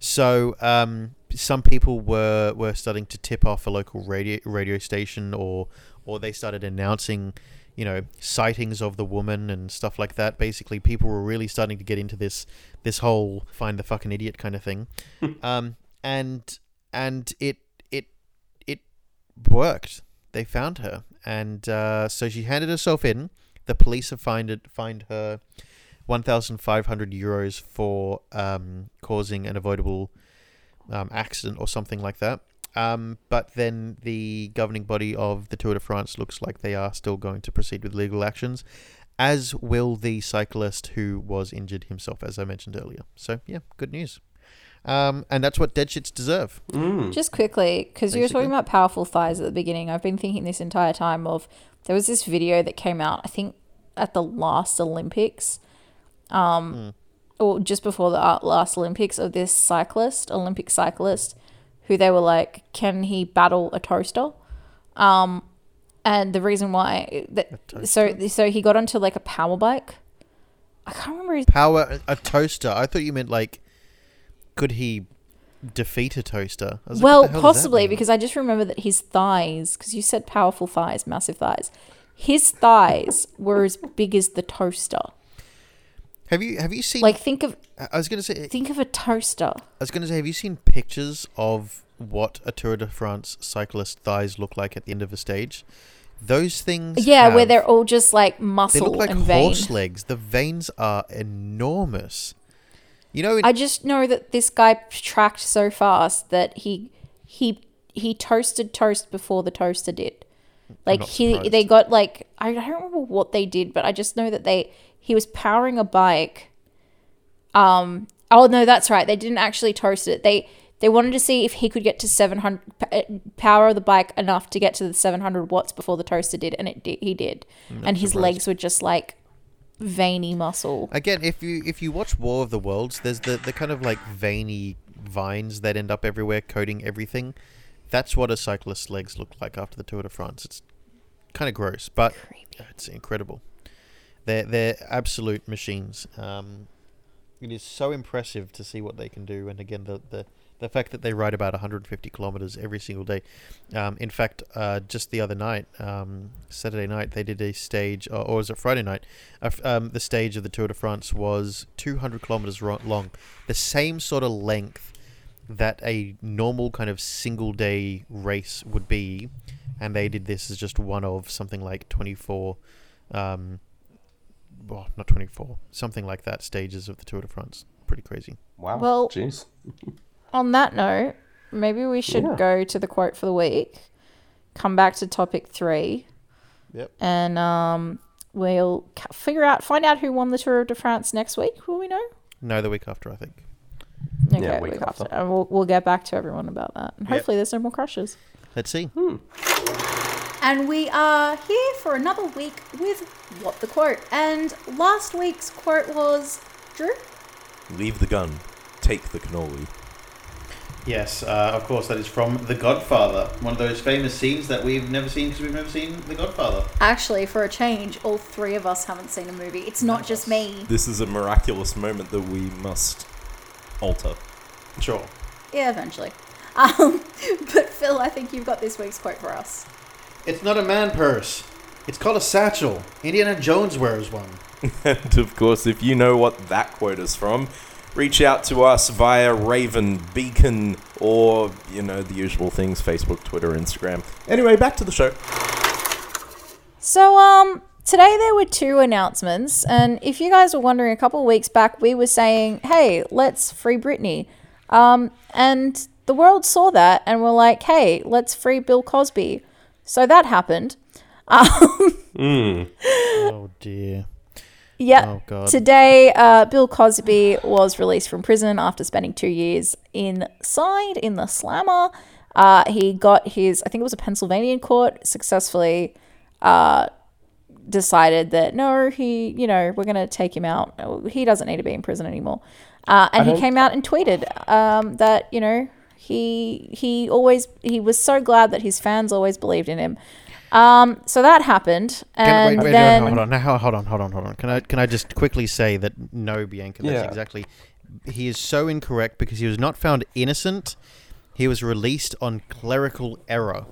So um, some people were were starting to tip off a local radio radio station, or or they started announcing, you know, sightings of the woman and stuff like that. Basically, people were really starting to get into this this whole find the fucking idiot kind of thing, um, and and it it it worked. They found her, and uh, so she handed herself in. The police have fined it, find her 1,500 euros for um, causing an avoidable um, accident or something like that. Um, but then the governing body of the Tour de France looks like they are still going to proceed with legal actions, as will the cyclist who was injured himself, as I mentioned earlier. So, yeah, good news. Um, and that's what dead shits deserve. Mm. Just quickly, because you were talking about powerful thighs at the beginning, I've been thinking this entire time of there was this video that came out, I think, at the last Olympics, um, or just before the last Olympics, of this cyclist, Olympic cyclist, who they were like, can he battle a toaster? Um, and the reason why that so so he got onto like a power bike. I can't remember his Power a toaster. I thought you meant like, could he defeat a toaster? Like, Well, what the hell does that possibly because I just remember that his thighs, because you said powerful thighs, massive thighs. His thighs were as big as the toaster. Have you have you seen? Like think of I was gonna say think of a toaster. I was going to say, have you seen pictures of what a Tour de France cyclist thighs look like at the end of a stage? Those things. Yeah, where they're all just like muscle They look like and vein. horse legs. The veins are enormous. You know, I just know that this guy tracked so fast that he he he toasted toast before the toaster did. Like he surprised. they got like I don't remember what they did, but I just know that they he was powering a bike. Um oh no, that's right. They didn't actually toast it. They they wanted to see if he could get to 700 p- uh, power the bike enough to get to the 700 watts before the toaster did and it did, he did. And his surprised. legs were just like veiny muscle. again, if you if you watch War of the Worlds, there's the the kind of like veiny vines that end up everywhere, coating everything. That's what a cyclist's legs look like after the Tour de France. It's kind of gross, but Creepy. it's incredible. They're they're absolute machines. Um, it is so impressive to see what they can do, and again the the, the fact that they ride about 150 kilometers every single day. Um, in fact, uh, just the other night, um, Saturday night, they did a stage, or, or was it Friday night? Uh, um, the stage of the Tour de France was 200 kilometers ro- long, the same sort of length that a normal kind of single day race would be, and they did this as just one of something like 24 um, well, not 24, something like that stages of the Tour de France. Pretty crazy. Wow. Well- jeez. On that note, maybe we should Yeah. go to the quote for the week, come back to topic three, Yep. and um, we'll figure out, find out who won the Tour de France next week. Will we know? No, the week after, I think. Okay, Yeah, week, week after. after. And we'll, we'll get back to everyone about that. And Yep. hopefully there's no more crushes. Let's see. And we are here for another week with What the Quote. And last week's quote was Drew? Leave the gun. Take the cannoli. Yes, uh, of course, that is from The Godfather. One of those famous scenes that we've never seen because we've never seen The Godfather. Actually, for a change, all three of us haven't seen a movie. It's not just me. This is a miraculous moment that we must alter. Sure. Yeah, eventually. Um, but Phil, I think you've got this week's quote for us. It's not a man purse. It's called a satchel. Indiana Jones wears one. And of course, if you know what that quote is from, reach out to us via Raven, Beacon, or, you know, the usual things Facebook, Twitter, Instagram. Anyway, back to the show. So, um, today there were two announcements, and if you guys were wondering, a couple of weeks back we were saying, "Hey, let's free Britney," um, and the world saw that and were like, "Hey, let's free Bill Cosby." So that happened. Oh, dear. Yeah. Oh, God. Today, uh, Bill Cosby was released from prison after spending two years inside in the slammer. Uh, he got his, I think it was a Pennsylvania court, successfully uh, decided that no, he, you know, we're going to take him out. He doesn't need to be in prison anymore. Uh, and he came out and tweeted um, that, you know, he he always he was so glad that his fans always believed in him. Um, so that happened, Can, and wait, wait, then hold on, now, hold on, hold on, hold on. Can I can I just quickly say that no, Bianca, that's Yeah. exactly. He is so incorrect because he was not found innocent. He was released on clerical error.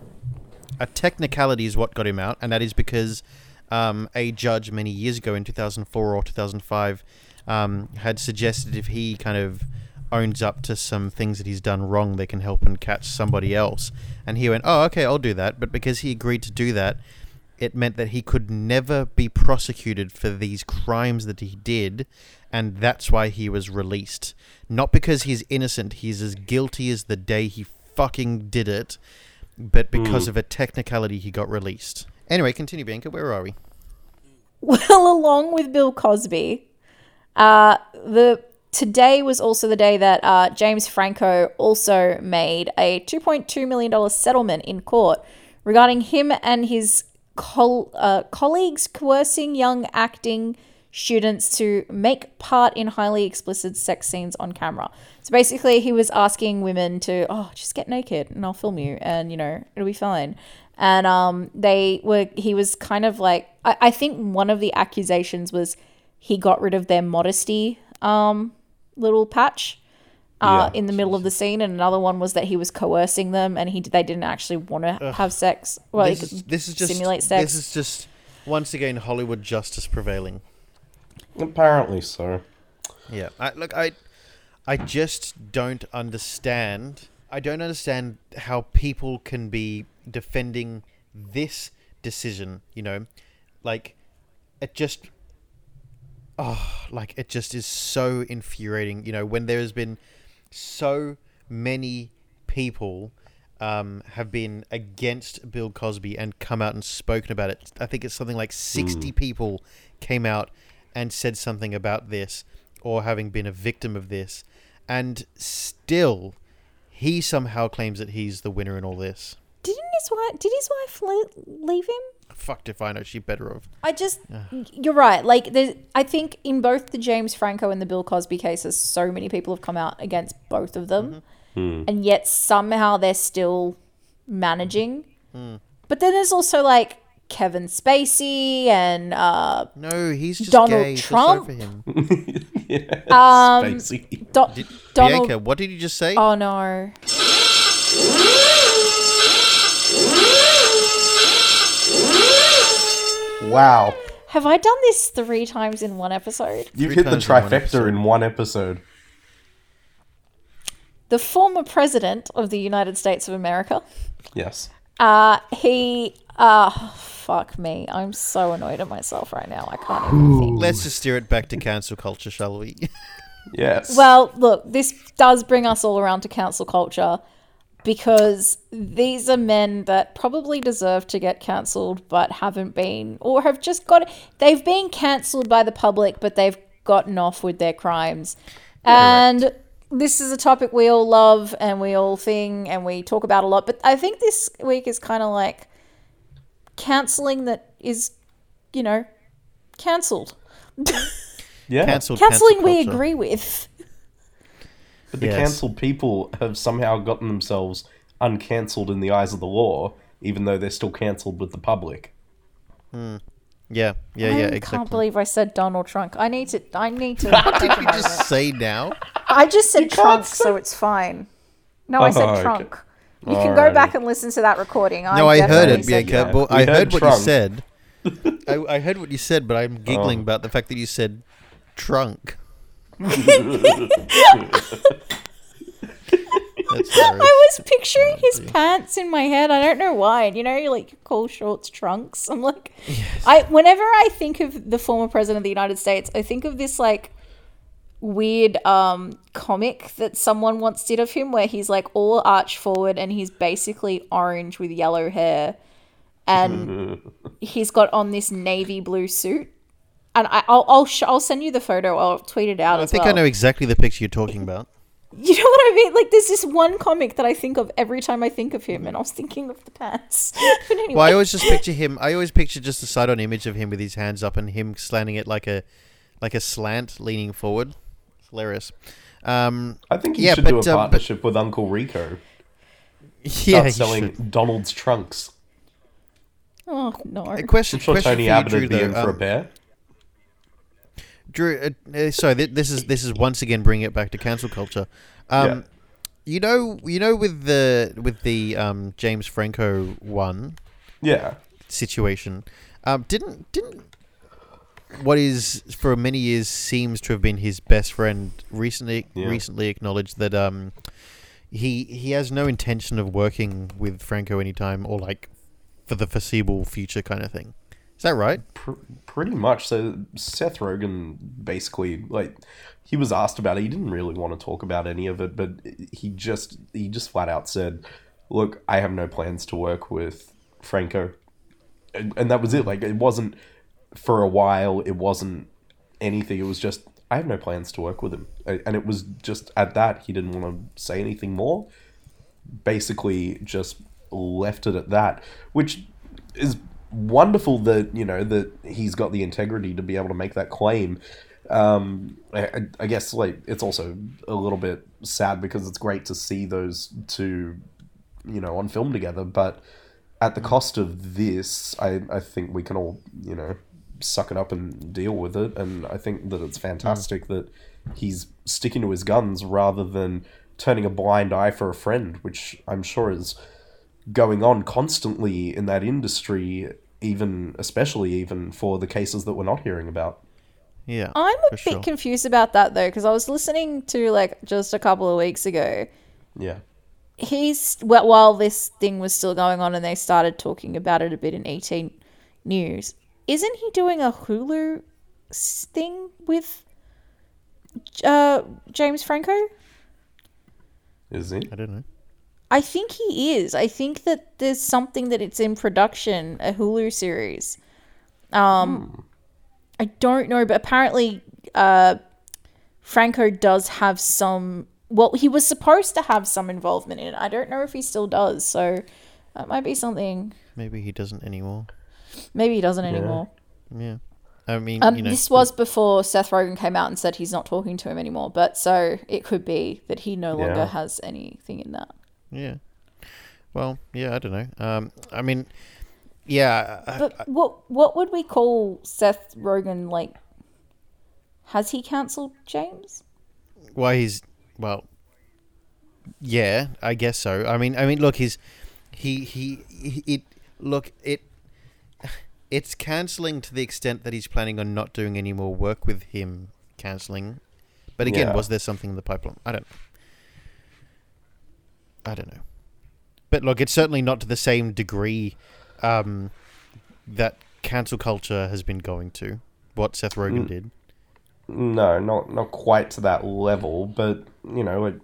A technicality is what got him out, and that is because um, a judge many years ago in 2004 or 2005 um, had suggested if he kind of owns up to some things that he's done wrong, they can help and catch somebody else. And he went, "Oh, okay, I'll do that." But because he agreed to do that, it meant that he could never be prosecuted for these crimes that he did, and that's why he was released. Not because he's innocent, he's as guilty as the day he fucking did it, but because of a technicality, he got released. Anyway, continue, Bianca. Where are we? Well, along with Bill Cosby, uh, the today was also the day that uh, James Franco also made a two point two million dollars settlement in court regarding him and his col- uh, colleagues coercing young acting students to make part in highly explicit sex scenes on camera. So basically, he was asking women to, oh, just get naked and I'll film you, and you know it'll be fine. And um, they were. He was kind of like. I, I think one of the accusations was he got rid of their modesty um, little patch. Uh, Yeah. in the middle of the scene, and another one was that he was coercing them, and he they didn't actually want to have sex. Well, this, he is, this is just simulate sex. this is just once again Hollywood justice prevailing. Apparently so. Yeah, I, look, I, I just don't understand. I don't understand how people can be defending this decision. You know, like it just, oh, like it just is so infuriating. You know, when there has been so many people um, have been against Bill Cosby and come out and spoken about it. I think it's something like 60 people came out and said something about this or having been a victim of this. And still, he somehow claims that he's the winner in all this. Didn't his wife? Did his wife le- leave him? Fucked if I know. She better have. I just, you're right. Like, there's, I think in both the James Franco and the Bill Cosby cases, so many people have come out against both of them, mm-hmm. hmm. and yet somehow they're still managing. Hmm. But then there's also like Kevin Spacey and uh, No, he's just Donald gay. Feel Trump? sorry for him. um, Spacey. Do- Donald. Bianca, what did you just say? Oh no. Wow. Have I done this three times in one episode? You Three hit the times in one trifecta episode. in one episode. The former president of the United States of America Yes. Uh, he Ah, fuck me. I'm so annoyed at myself right now. I can't even think. Let's just steer it back to cancel culture, shall we? Yes. Well, look, this does bring us all around to cancel culture because these are men that probably deserve to get cancelled but haven't been, or have just got, they've been cancelled by the public, but they've gotten off with their crimes. And this is a topic we all love and we all think and we talk about a lot. But I think this week is kind of like cancelling that is, you know, cancelled. yeah. Cancelled. Cancelling cancel we agree with. But the Yes. cancelled people have somehow gotten themselves uncancelled in the eyes of the law, even though they're still cancelled with the public. Yeah, yeah, yeah, I exactly. can't believe I said Donald Trump. I need to. I need to. what did a you just say now? I just said can't trunk, say- so it's fine. No, I said Oh, okay. Trunk. You can go back and listen to that recording. No, I heard it, Bianca. trunk. But I heard heard what you said. I, I heard what you said, but I'm giggling Oh. about the fact that you said trunk. I was picturing his pants in my head. I don't know why. You know, you like call shorts trunks. I'm like, I whenever I think of the former president of the United States, I think of this like weird um comic that someone once did of him where he's like all arched forward and he's basically orange with yellow hair and he's got on this navy blue suit and I, I'll I'll, sh- I'll send you the photo. I'll tweet it out I as think well. I know exactly the picture you're talking about. You know what I mean? Like, there's this one comic that I think of every time I think of him, and I was thinking of the pants. but anyway, Well, I always just picture him. I always picture just a side-on image of him with his hands up and him slanting it like a, like a slant, leaning forward. It's hilarious. Um, I think he Yeah, should do a but, um, but- partnership with Uncle Rico. yeah, Start selling should. Donald's trunks. oh no, A question, I'm sure question Tony for you, Abbott Drew, would be though. in for a Um, bear. Drew, uh, uh, sorry, th- this is this is once again bringing it back to cancel culture. Um, Yeah. You know, you know, with the with the um, James Franco one Yeah. situation, um, didn't didn't what is for many years seems to have been his best friend recently Yeah. recently acknowledged that um, he he has no intention of working with Franco anytime or like for the foreseeable future kind of thing. Is that right? Pr- pretty much. So Seth Rogen basically like he was asked about it. He didn't really want to talk about any of it, but he just he just flat out said, "Look, I have no plans to work with Franco," and, and that was it. Like it wasn't for a while. It wasn't anything. It was just I have no plans to work with him, and it was just at that he didn't want to say anything more. Basically, just left it at that, which is wonderful that you know that he's got the integrity to be able to make that claim. Um, I, I- guess like it's also a little bit sad because it's great to see those two, you know, on film together, but at the cost of this, I I think we can all you know suck it up and deal with it, and I think that it's hmm. fantastic that he's sticking to his guns rather than turning a blind eye for a friend, which I'm sure is going on constantly in that industry, even especially even for the cases that we're not hearing about. Yeah, I'm a bit sure. confused about that though, because I was listening to like just a couple of weeks ago. Yeah. He's well, while this thing was still going on, and they started talking about it a bit in ET News. Isn't he doing a Hulu thing with uh, James Franco? Is he? I don't know. I think he is. I think that there's something that it's in production, a Hulu series. Um, I don't know, but apparently, uh, Franco does have some. Well, he was supposed to have some involvement in it. I don't know if he still does. So that might be something. Maybe he doesn't anymore. Maybe he doesn't anymore. Yeah, I mean, Um, you know, this was before Seth Rogen came out and said he's not talking to him anymore. But so it could be that he no longer Yeah. has anything in that. Yeah. Well, yeah, I don't know. Um, I mean, yeah, I- But what what would we call Seth Rogen like? Has he cancelled James? why he's well, yeah, I guess so. I mean, I mean, look, he's he he, he it look it. It's cancelling to the extent that he's planning on not doing any more work with him. Cancelling, but again, Yeah. was there something in the pipeline? I don't. know. I don't know. But look, it's certainly not to the same degree um, that cancel culture has been going to. What Seth Rogen Mm. did. No, not not quite to that level, but you know, it,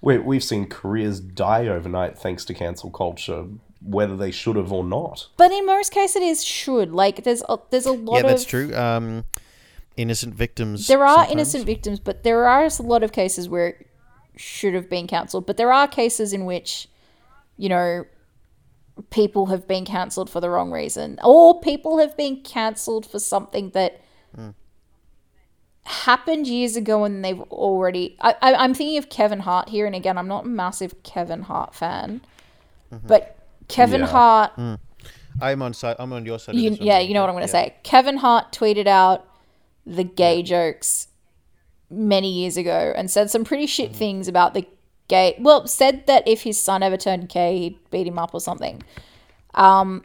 we we've seen careers die overnight thanks to cancel culture, whether they should have or not. But in most cases, it is should. Like, there's a, there's a lot of Yeah, of that's true. Um, innocent victims. There are sometimes. innocent victims, but there are a lot of cases where it should have been cancelled. But there are cases in which, you know, people have been cancelled for the wrong reason, or people have been cancelled for something that happened years ago and they've already. I, I, I'm thinking of Kevin Hart here, and again, I'm not a massive Kevin Hart fan, but Kevin Yeah. Hart I'm on side. I'm on your side. you, of yeah, you know what I'm going to Yeah. say. Kevin Hart tweeted out the gay jokes many years ago and said some pretty shit things about the gay. Well, said that if his son ever turned gay, he'd beat him up or something. Um,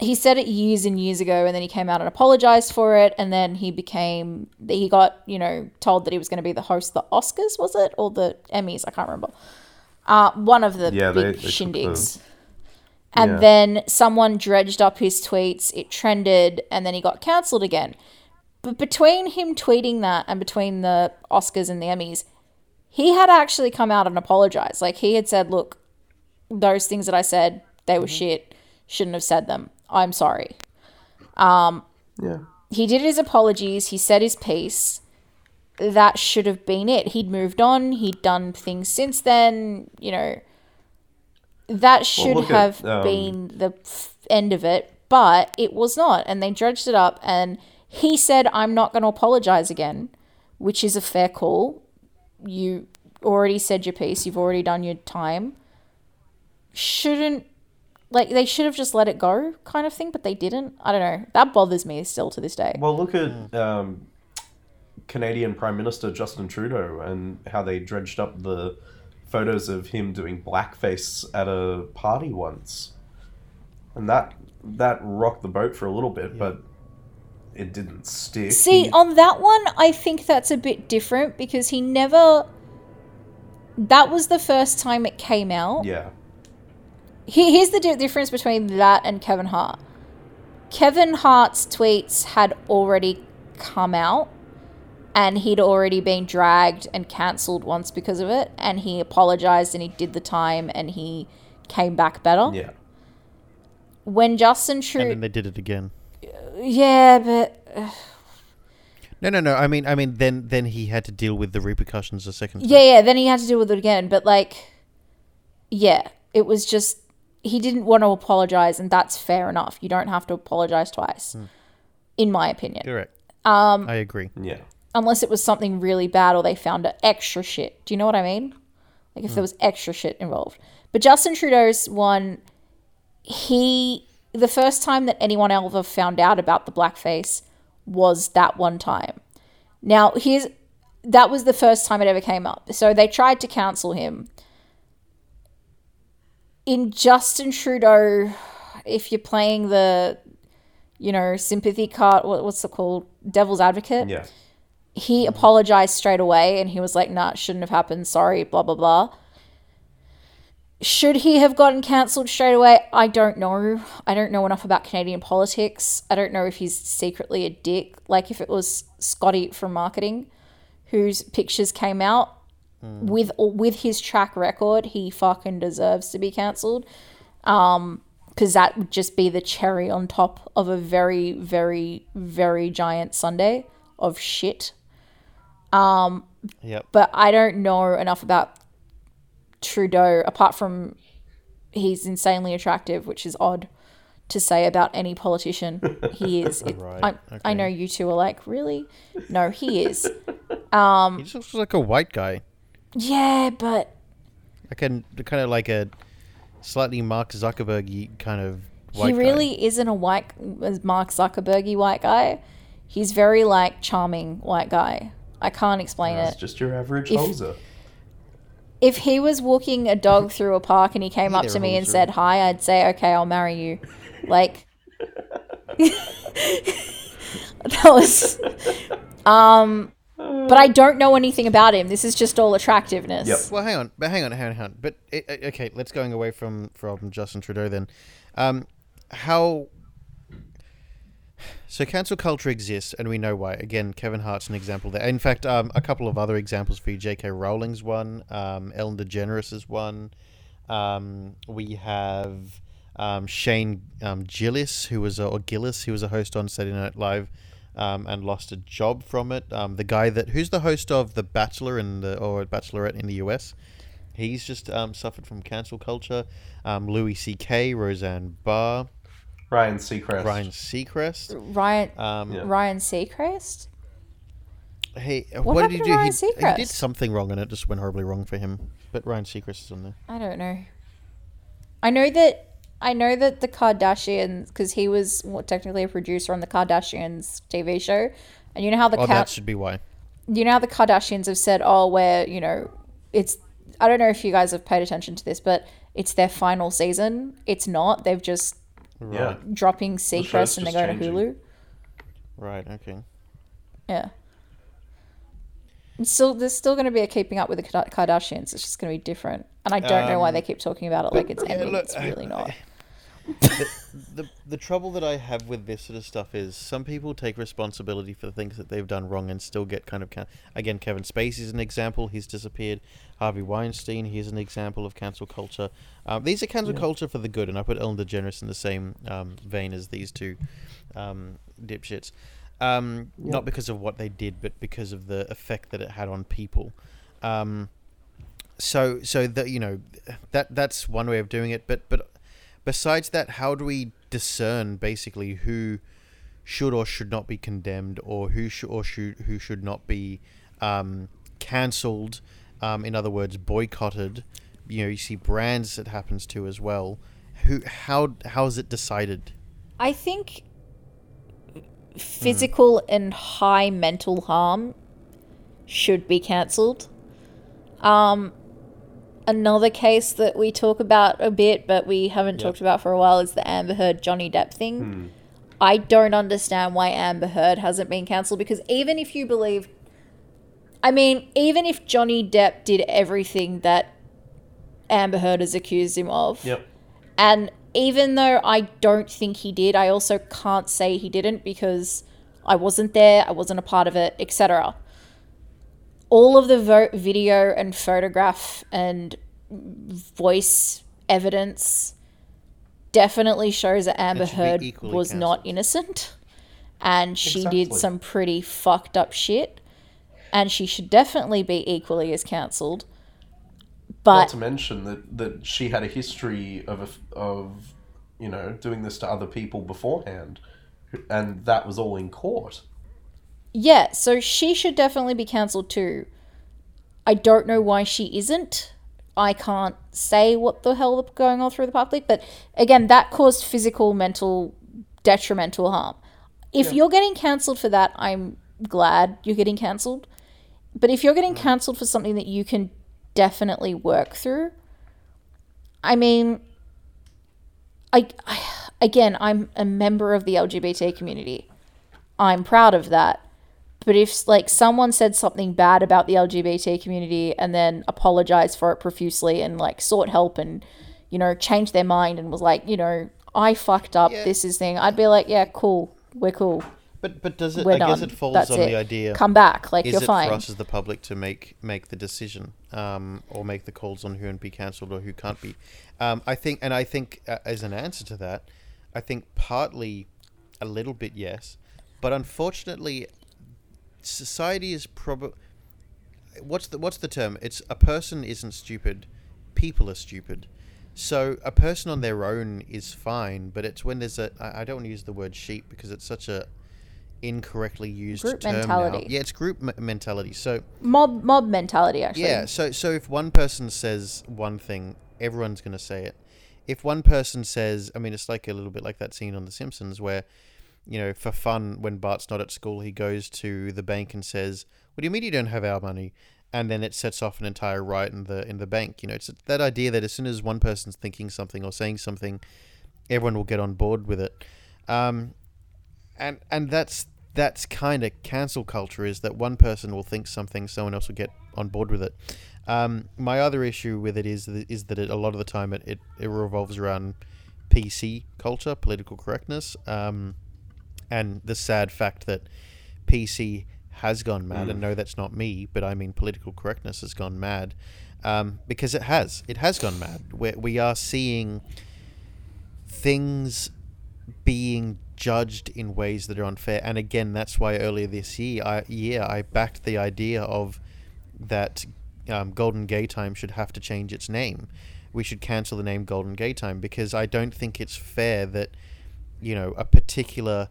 he said it years and years ago, and then he came out and apologized for it, and then he became he got you know told that he was going to be the host of the Oscars, was it or the Emmys? I can't remember. Uh, one of the Yeah, big they took shindigs. the- And Yeah. then someone dredged up his tweets, it trended, and then he got cancelled again. But between him tweeting that and between the Oscars and the Emmys, he had actually come out and apologized. Like he had said, look, those things that I said, they were mm-hmm. shit. Shouldn't have said them. I'm sorry. Um, yeah. He did his apologies, he said his piece. That should have been it. He'd moved on, he'd done things since then, you know. That should look at, have um, been the f- end of it, but it was not. And they dredged it up, and he said, I'm not going to apologize again, which is a fair call. You already said your piece, you've already done your time. Shouldn't, like, they should have just let it go, kind of thing, but they didn't. I don't know. That bothers me still to this day. Well, look at um, Canadian Prime Minister Justin Trudeau and how they dredged up the photos of him doing blackface at a party once, and that that rocked the boat for a little bit, but it didn't stick. See, He- on that one, I think that's a bit different because he never. That was the first time it came out. yeah, Here- Here's the di- difference between that and Kevin Hart. Kevin Hart's tweets had already come out and he'd already been dragged and cancelled once because of it. And he apologized and he did the time and he came back better. yeah. When Justin And then they did it again. Yeah, but. No, no, no. I mean, I mean, then then he had to deal with the repercussions a second. time. Yeah, yeah. Then he had to deal with it again. But like, yeah, it was just he didn't want to apologize, and that's fair enough. You don't have to apologize twice, in my opinion, Correct. Um, I agree. Yeah. Unless it was something really bad or they found extra shit. Do you know what I mean? Like if there hmm. was extra shit involved. But Justin Trudeau's one, he the first time that anyone ever found out about the blackface was that one time. Now here's that was the first time it ever came up. So they tried to cancel him. In Justin Trudeau, if you're playing the, you know, sympathy card, what, what's it called, devil's advocate, Yeah. He apologized straight away and he was like, nah, it shouldn't have happened. Sorry, blah, blah, blah. Should he have gotten cancelled straight away? I don't know. I don't know enough about Canadian politics. I don't know if he's secretly a dick. Like if it was Scotty from marketing whose pictures came out with with his track record, he fucking deserves to be cancelled. Um, because that would just be the cherry on top of a very, very, very giant sundae of shit. Yep. But I don't know enough about Trudeau apart from he's insanely attractive, which is odd to say about any politician. He is. It, Right, I, I know you two are like, really? No, he is. Um, He just looks like a white guy, Yeah, but like a kind of like a slightly Mark Zuckerberg kind of. White he guy. really isn't a white Mark Zuckerbergy white guy. He's very like charming white guy. I can't explain it. It's it. just your average If- hoser. If he was walking a dog through a park and he came up to me and said hi, I'd say, "Okay, I'll marry you." Like that was um but I don't know anything about him. This is just all attractiveness. Yep. Well, hang on, but hang on, hang on, hang on. But it, it- okay, let's going away from from Justin Trudeau then. Um, how so cancel culture exists, and we know why. Again, Kevin Hart's an example there. In fact, um, a couple of other examples for you. J.K. Rowling's one. Um, Ellen DeGeneres is one. Um, we have um, Shane um, Gillis, who was a, or Gillis, who was a host on Saturday Night Live, um, and lost a job from it. The guy that who's the host of The Bachelor in the or Bachelorette in the US. He's just suffered from cancel culture. Louis C.K., Roseanne Barr, Ryan Seacrest. Ryan Seacrest. Ryan Um, Yeah. Ryan Seacrest. Hey, What what, did he do? Ryan He, he did something wrong, and it just went horribly wrong for him. But Ryan Seacrest is on there. I don't know. I know that I know that the Kardashians, because he was well, technically a producer on the Kardashians TV show, and you know how the Oh, Ka- that should be why. you know how the Kardashians have said, oh, where you know, it's. I don't know if you guys have paid attention to this, but it's their final season. It's not. They've just Yeah. dropping Seacrest and they're just going to. Hulu. Right. Okay. Yeah. It's still, there's still going to be a keeping up with the Kardashians. It's just going to be different, and I don't know why Um, they keep talking about it like it's yeah, ending. look, it's really not. the, the the trouble that I have with this sort of stuff is some people take responsibility for the things that they've done wrong and still get kind of can- again Kevin Spacey is an example. He's disappeared. Harvey Weinstein he's an example of cancel culture. Um, these are cancel culture for the good and I put Ellen DeGeneres in the same um, vein as these two um, dipshits. Um, not because of what they did but because of the effect that it had on people. Um, so so that you know that that's one way of doing it but but besides that how do we discern basically who should or should not be condemned or who should or should who should not be um, cancelled um, in other words boycotted? You know you see brands that happens to as well. Who how how is it decided? I think physical and high mental harm should be cancelled. Um, another case that we talk about a bit, but we haven't talked about for a while, is the Amber Heard Johnny Depp thing. Hmm. I don't understand why Amber Heard hasn't been cancelled because even if you believe, I mean, even if Johnny Depp did everything that Amber Heard has accused him of, Yep. and even though I don't think he did, I also can't say he didn't because I wasn't there, I wasn't a part of it, etc. All of the vo- video and photograph and voice evidence definitely shows that Amber should Heard equally was not innocent and she did some pretty fucked up shit and she should definitely be equally as cancelled. Not But to mention that, that she had a history of, a f of, you know, doing this to other people beforehand. And that was all in court. Yeah, so she should definitely be cancelled too. I don't know why she isn't. I can't say what the hell is going on through the public, but again, that caused physical, mental, detrimental harm. If you're getting cancelled for that, I'm glad you're getting cancelled. But if you're getting mm. cancelled for something that you can definitely work through, I mean, I, I again, I'm a member of the LGBT community. I'm proud of that. But if like someone said something bad about the LGBT community and then apologized for it profusely and like sought help and you know changed their mind and was like, you know, I fucked up. Yeah. This is thing. I'd be like, yeah, cool. We're cool. but but does it We're I done. guess it falls That's on it. the idea Come back. Like is you're it fine. for us as the public to make make the decision um, or make the calls on who can be cancelled or who can't be um, i think and i think uh, as an answer to that i think partly a little bit yes but unfortunately society is probably what's the what's the term it's a person isn't stupid people are stupid so a person on their own is fine but it's when there's a i I don't want to use the word sheep because it's such a incorrectly used Group term now. mentality. yeah it's group m- mentality so mob mob mentality actually. yeah, so so if one person says one thing, everyone's going to say it. If one person says, I mean, it's like a little bit like that scene on The Simpsons where, you know, for fun, when Bart's not at school, he goes to the bank and says, "What do you mean you don't have our money?" And then it sets off an entire riot in the in the bank. You know, it's that idea that as soon as one person's thinking something or saying something, everyone will get on board with it. Um, and and that's that's kind of cancel culture is that one person will think something, someone else will get on board with it. Um, my other issue with it is is that it, a lot of the time it, it, it revolves around PC culture, political correctness, um, and the sad fact that PC has gone mad. And no, that's not me, but I mean political correctness has gone mad um, because it has. It has gone mad. we we are seeing things being judged in ways that are unfair. And again, that's why earlier this year, I, year I backed the idea of that um, Golden Gaytime should have to change its name. We should cancel the name Golden Gaytime because I don't think it's fair that you know a particular.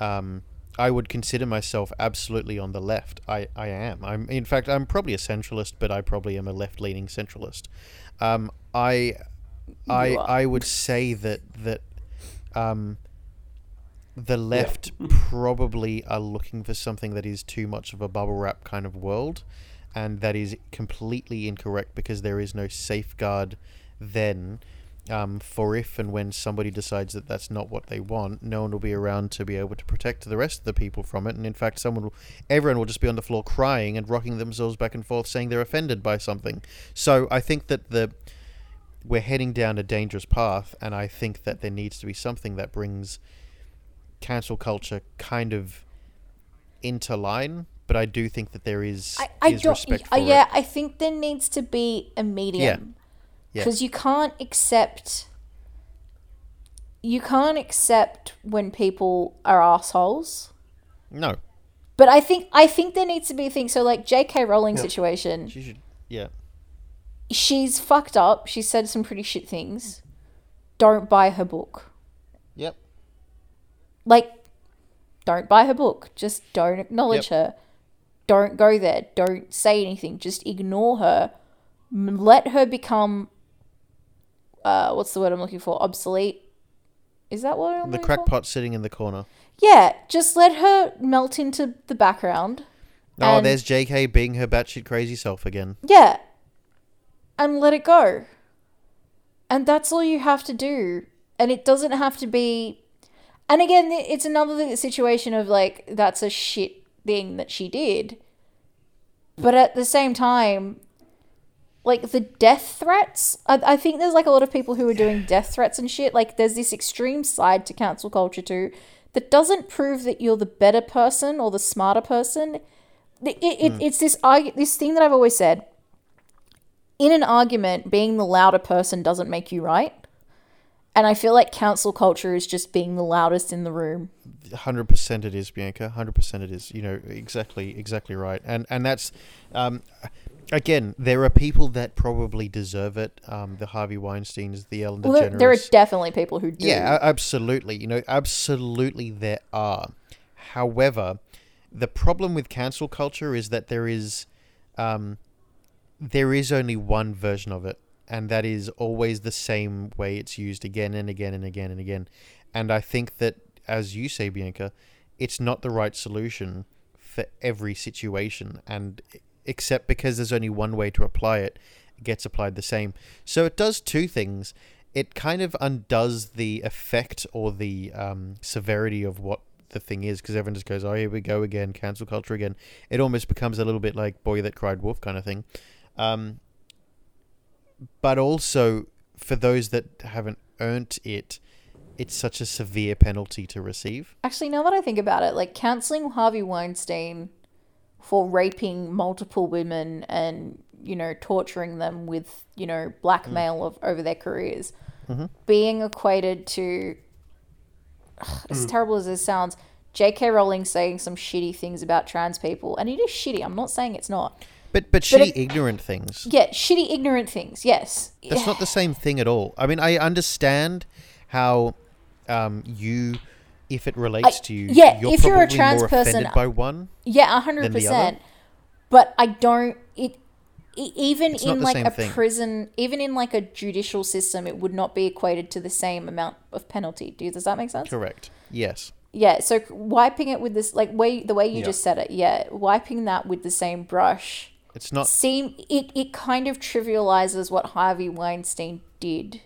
Um, I would consider myself absolutely on the left. I, I am. I'm in fact I'm probably a centralist, but I probably am a left leaning centralist. Um, I I. I would say that that um, the left probably are looking for something that is too much of a bubble wrap kind of world, and that is completely incorrect because there is no safeguard then um, for if and when somebody decides that that's not what they want, no one will be around to be able to protect the rest of the people from it. And in fact, someone, will, everyone will just be on the floor crying and rocking themselves back and forth, saying they're offended by something. So I think that the we're heading down a dangerous path, and I think that there needs to be something that brings cancel culture kind of into line. But I do think that there is, I, I is don't. respect uh, for yeah, it. I think there needs to be a medium Yeah. Because you can't accept. You can't accept when people are assholes. No, But I think I think there needs to be a thing. So like J.K. Rowling situation, she should. Yeah, she's fucked up. She said some pretty shit things. Don't buy her book. yep, Like, don't buy her book. Just don't acknowledge Yep. her. Don't go there. Don't say anything. Just ignore her. Let her become. Uh, what's the word I'm looking for? Obsolete. Is that what I'm the looking for? crackpot sitting in the corner. Yeah, just let her melt into the background. Oh, And- there's J.K. being her batshit crazy self again. Yeah. And let it go. And that's all you have to do. And it doesn't have to be. And again, th- it's another situation of like, that's a shit thing that she did. But at the same time, like the death threats, I, I think there's like a lot of people who are doing death threats and shit. Like, there's this extreme side to cancel culture too that doesn't prove that you're the better person or the smarter person. It, it, It's this argu- this thing that I've always said in an argument, being the louder person doesn't make you right. And I feel like cancel culture is just being the loudest in the room. Hundred percent, it is Bianca. Hundred percent, it is. You know exactly, exactly right. And and that's, um, again, there are people that probably deserve it. Um, the Harvey Weinstein's, the Ellen Well, there, there are definitely people who do. Yeah, absolutely. You know, absolutely there are. However, the problem with cancel culture is that there is, um, there is only one version of it, and that is always the same way it's used again and again and again and again. And I think that, as you say, Bianca, it's not the right solution for every situation, and except because there's only one way to apply it, it gets applied the same. So it does two things. It kind of undoes the effect or the um, severity of what the thing is because everyone just goes, "Oh, here we go again, cancel culture again." It almost becomes a little bit like "Boy That Cried Wolf" kind of thing. Um, but also for those that haven't earned it, it's such a severe penalty to receive. Actually, now that I think about it, like canceling Harvey Weinstein for raping multiple women and, you know, torturing them with, you know, blackmail of over their careers, being equated to, as terrible as this sounds, J.K. Rowling saying some shitty things about trans people. And it is shitty. I'm not saying it's not. But but shitty it- ignorant things. Yeah, shitty, ignorant things. Yes. That's not the same thing at all. I mean, I understand how um, you, if it relates I- to you, yeah, you're if you're a trans person, by one. Yeah, a hundred percent. But I don't. It even It's in like a thing. prison, even in like a judicial system, it would not be equated to the same amount of penalty. Do does that make sense? Correct. Yes. Yeah. So wiping it with this, like way the way you Yeah. just said it, yeah, wiping that with the same brush It's not. seem it it kind of trivializes what Harvey Weinstein did.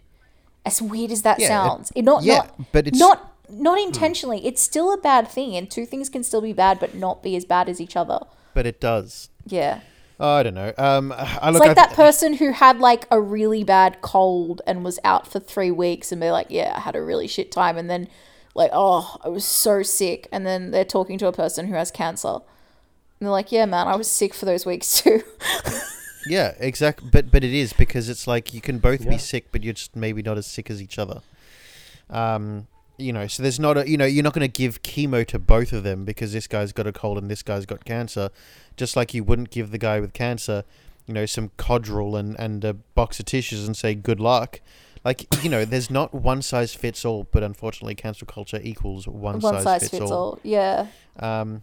As weird as that Yeah, it- sounds, it not yeah, not but it's- not not intentionally. It's still a bad thing, and two things can still be bad, but not be as bad as each other. But it does. Yeah. Oh, I don't know. Um, I It's like I that person who had like a really bad cold and was out for three weeks and they're like, yeah, I had a really shit time. And then, like, oh, I was so sick. And then they're talking to a person who has cancer. And they're like, yeah, man, I was sick for those weeks too. Yeah, exactly. But but it is because it's like you can both Yeah. be sick, but you're just maybe not as sick as each other. Um, you know, so there's not a you know you're not going to give chemo to both of them because this guy's got a cold and this guy's got cancer, just like you wouldn't give the guy with cancer, you know, some Codral and and a box of tissues and say good luck. Like you know, there's not one size fits all, but unfortunately, cancel culture equals one, One size fits all. Yeah. um,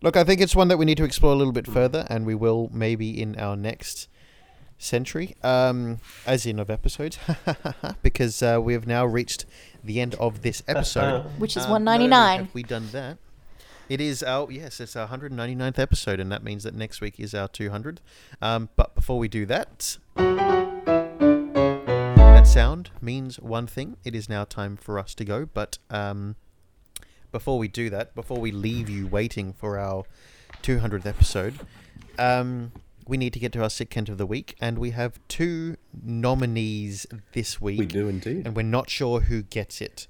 look, I think it's one that we need to explore a little bit further, and we will maybe in our next century, um, as in of episodes, because uh, we have now reached the end of this episode. Which is Um, not only 199. Have we done that? It is our yes, it's our 199th episode, and that means that next week is our 200th. Um, but before we do that, that sound means one thing. It is now time for us to go. But um, before we do that, before we leave you waiting for our 200th episode, um, we need to get to our sick Kent of the week, and we have two nominees this week. We do indeed. and we're not sure who gets it.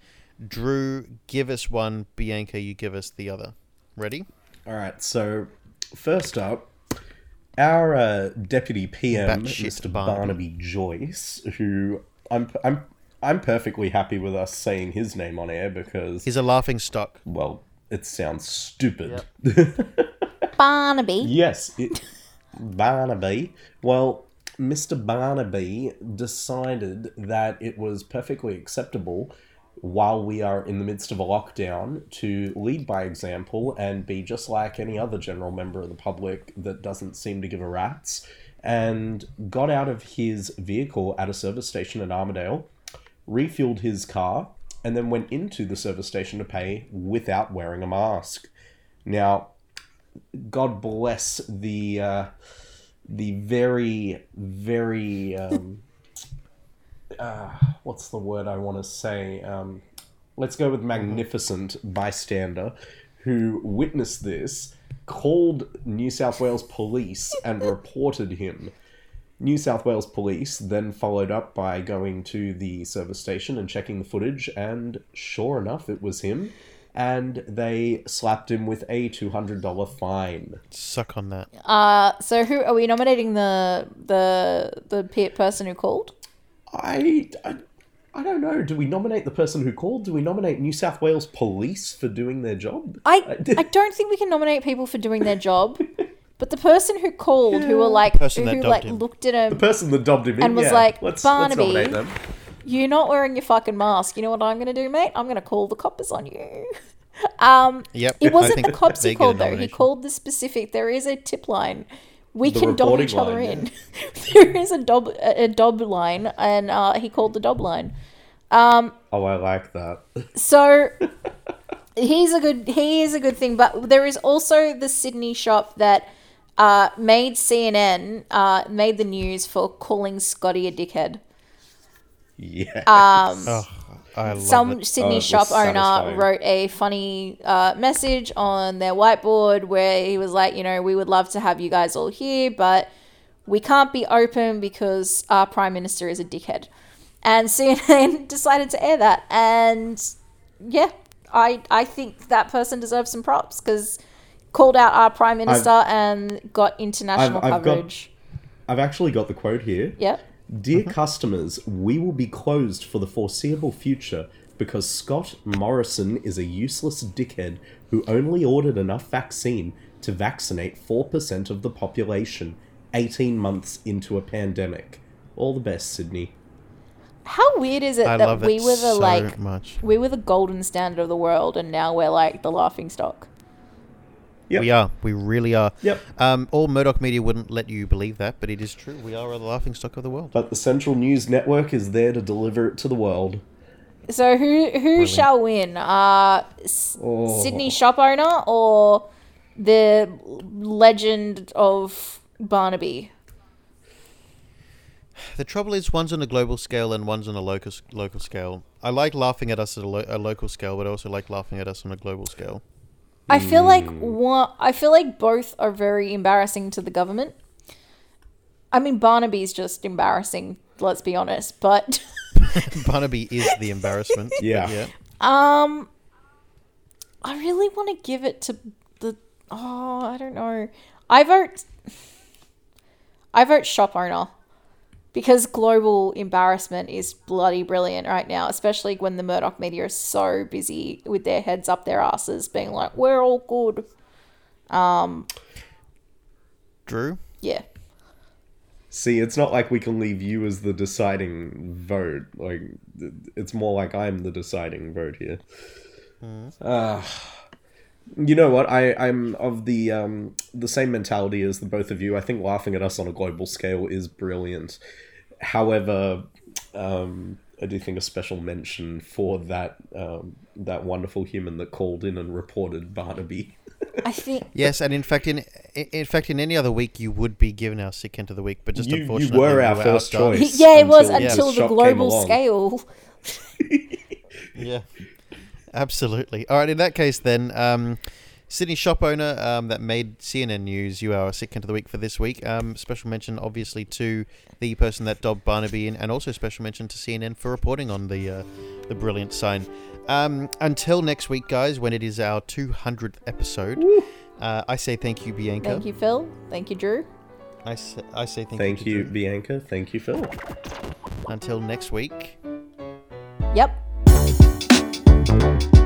Drew, give us one. Bianca, you give us the other. Ready? All right. So first up, our uh, deputy PM, Mr. Barnaby. Barnaby Joyce, who I'm I'm I'm perfectly happy with us saying his name on air because He's a laughing stock. well, it sounds stupid. Barnaby. Yes, it, Barnaby. Well, Mr. Barnaby decided that it was perfectly acceptable while we are in the midst of a lockdown to lead by example and be just like any other general member of the public that doesn't seem to give a rat's and got out of his vehicle at a service station in Armidale, refueled his car, and then went into the service station to pay without wearing a mask. Now, God bless the uh, the very very um, uh, what's the word I want to say? Um, let's go with magnificent bystander who witnessed this, called New South Wales police and reported him. New South Wales police then followed up by going to the service station and checking the footage, and sure enough, it was him. And they slapped him with a two hundred dollar fine. Suck on that. Uh, so who are we nominating the the the person who called? I, I, I don't know. Do we nominate the person who called? Do we nominate New South Wales Police for doing their job? I I don't think we can nominate people for doing their job, but the person who called, who were like, Person who like him. looked at him, the person that dubbed him in And was yeah, like, let's, "Barnaby." let's nominate them. You're not wearing your fucking mask. You know what I'm gonna do, mate? I'm gonna call the coppers on you. Um, Yep. it wasn't the cops he called though. He called the specific. There is a tip line. We The can dob each other line, in. there is a dob a a dob line, and uh, he called the dob line. Oh, I like that. So he's a good he is a good thing, but there is also the Sydney shop that uh, made CNN uh, made the news for calling Scotty a dickhead. Yeah. Um, Oh, some it. Sydney Oh, shop owner satisfying. wrote a funny uh, message on their whiteboard where he was like, you know, we would love to have you guys all here, but we can't be open because our prime minister is a dickhead. And CNN decided to air that, and yeah, I I think that person deserves some props because called out our prime minister and got international I've- I've got- coverage. I've actually got the quote here. Yep. Dear mm-hmm. customers, we will be closed for the foreseeable future because Scott Morrison is a useless dickhead who only ordered enough vaccine to vaccinate 4% of the population 18 months into a pandemic. All the best, Sydney. How weird is it I that we it were the so like much. we were the golden standard of the world, and now we're like the laughing stock. Yep. We are. We really are. Yep. Um, all Murdoch media wouldn't let you believe that, but it is true. We are the laughing stock of the world. But the Central News Network is there to deliver it to the world. So who who shall win? Uh, S- Oh. Sydney shop owner or the legend of Barnaby? The trouble is, one's on a global scale and one's on a local local scale. I like laughing at us at a, lo- a local scale, but I also like laughing at us on a global scale. I feel like one. I feel like both are very embarrassing to the government. I mean, Barnaby's just embarrassing. Let's be honest, but Barnaby is the embarrassment. Yeah. yeah. um, I really want to give it to the. Oh, I don't know. I vote. I vote shop owner because global embarrassment is bloody brilliant right now, especially when the Murdoch media is so busy with their heads up their asses, being like, "We're all good." Drew. Yeah. See, it's not like we can leave you as the deciding vote. Like, it's more like I'm the deciding vote here. Uh, you know what? I I'm of the um the same mentality as the both of you. I think laughing at us on a global scale is brilliant. However, um, I do think a special mention for that um, that wonderful human that called in and reported Barnaby. I think Yes, and in fact, in in fact, in any other week, you would be given our sick end of the week, but just You- you unfortunately, were our you first choice. yeah, it was until until this the global scale. Yeah, absolutely. All right, in that case, then, um, Sydney shop owner um, that made CNN News, you are our sick end of the week for this week. Um, special mention, obviously, to the person that dobbed Barnaby in, and also special mention to CNN for reporting on the uh, the brilliant sign. Um, until next week, guys, when it is our 200th episode, uh, I say thank you, Bianca. Thank you, Phil. Thank you, Drew. I say, I say thank, Thank you. to you, Drew. Bianca. Thank you, Phil. Until next week. Yep you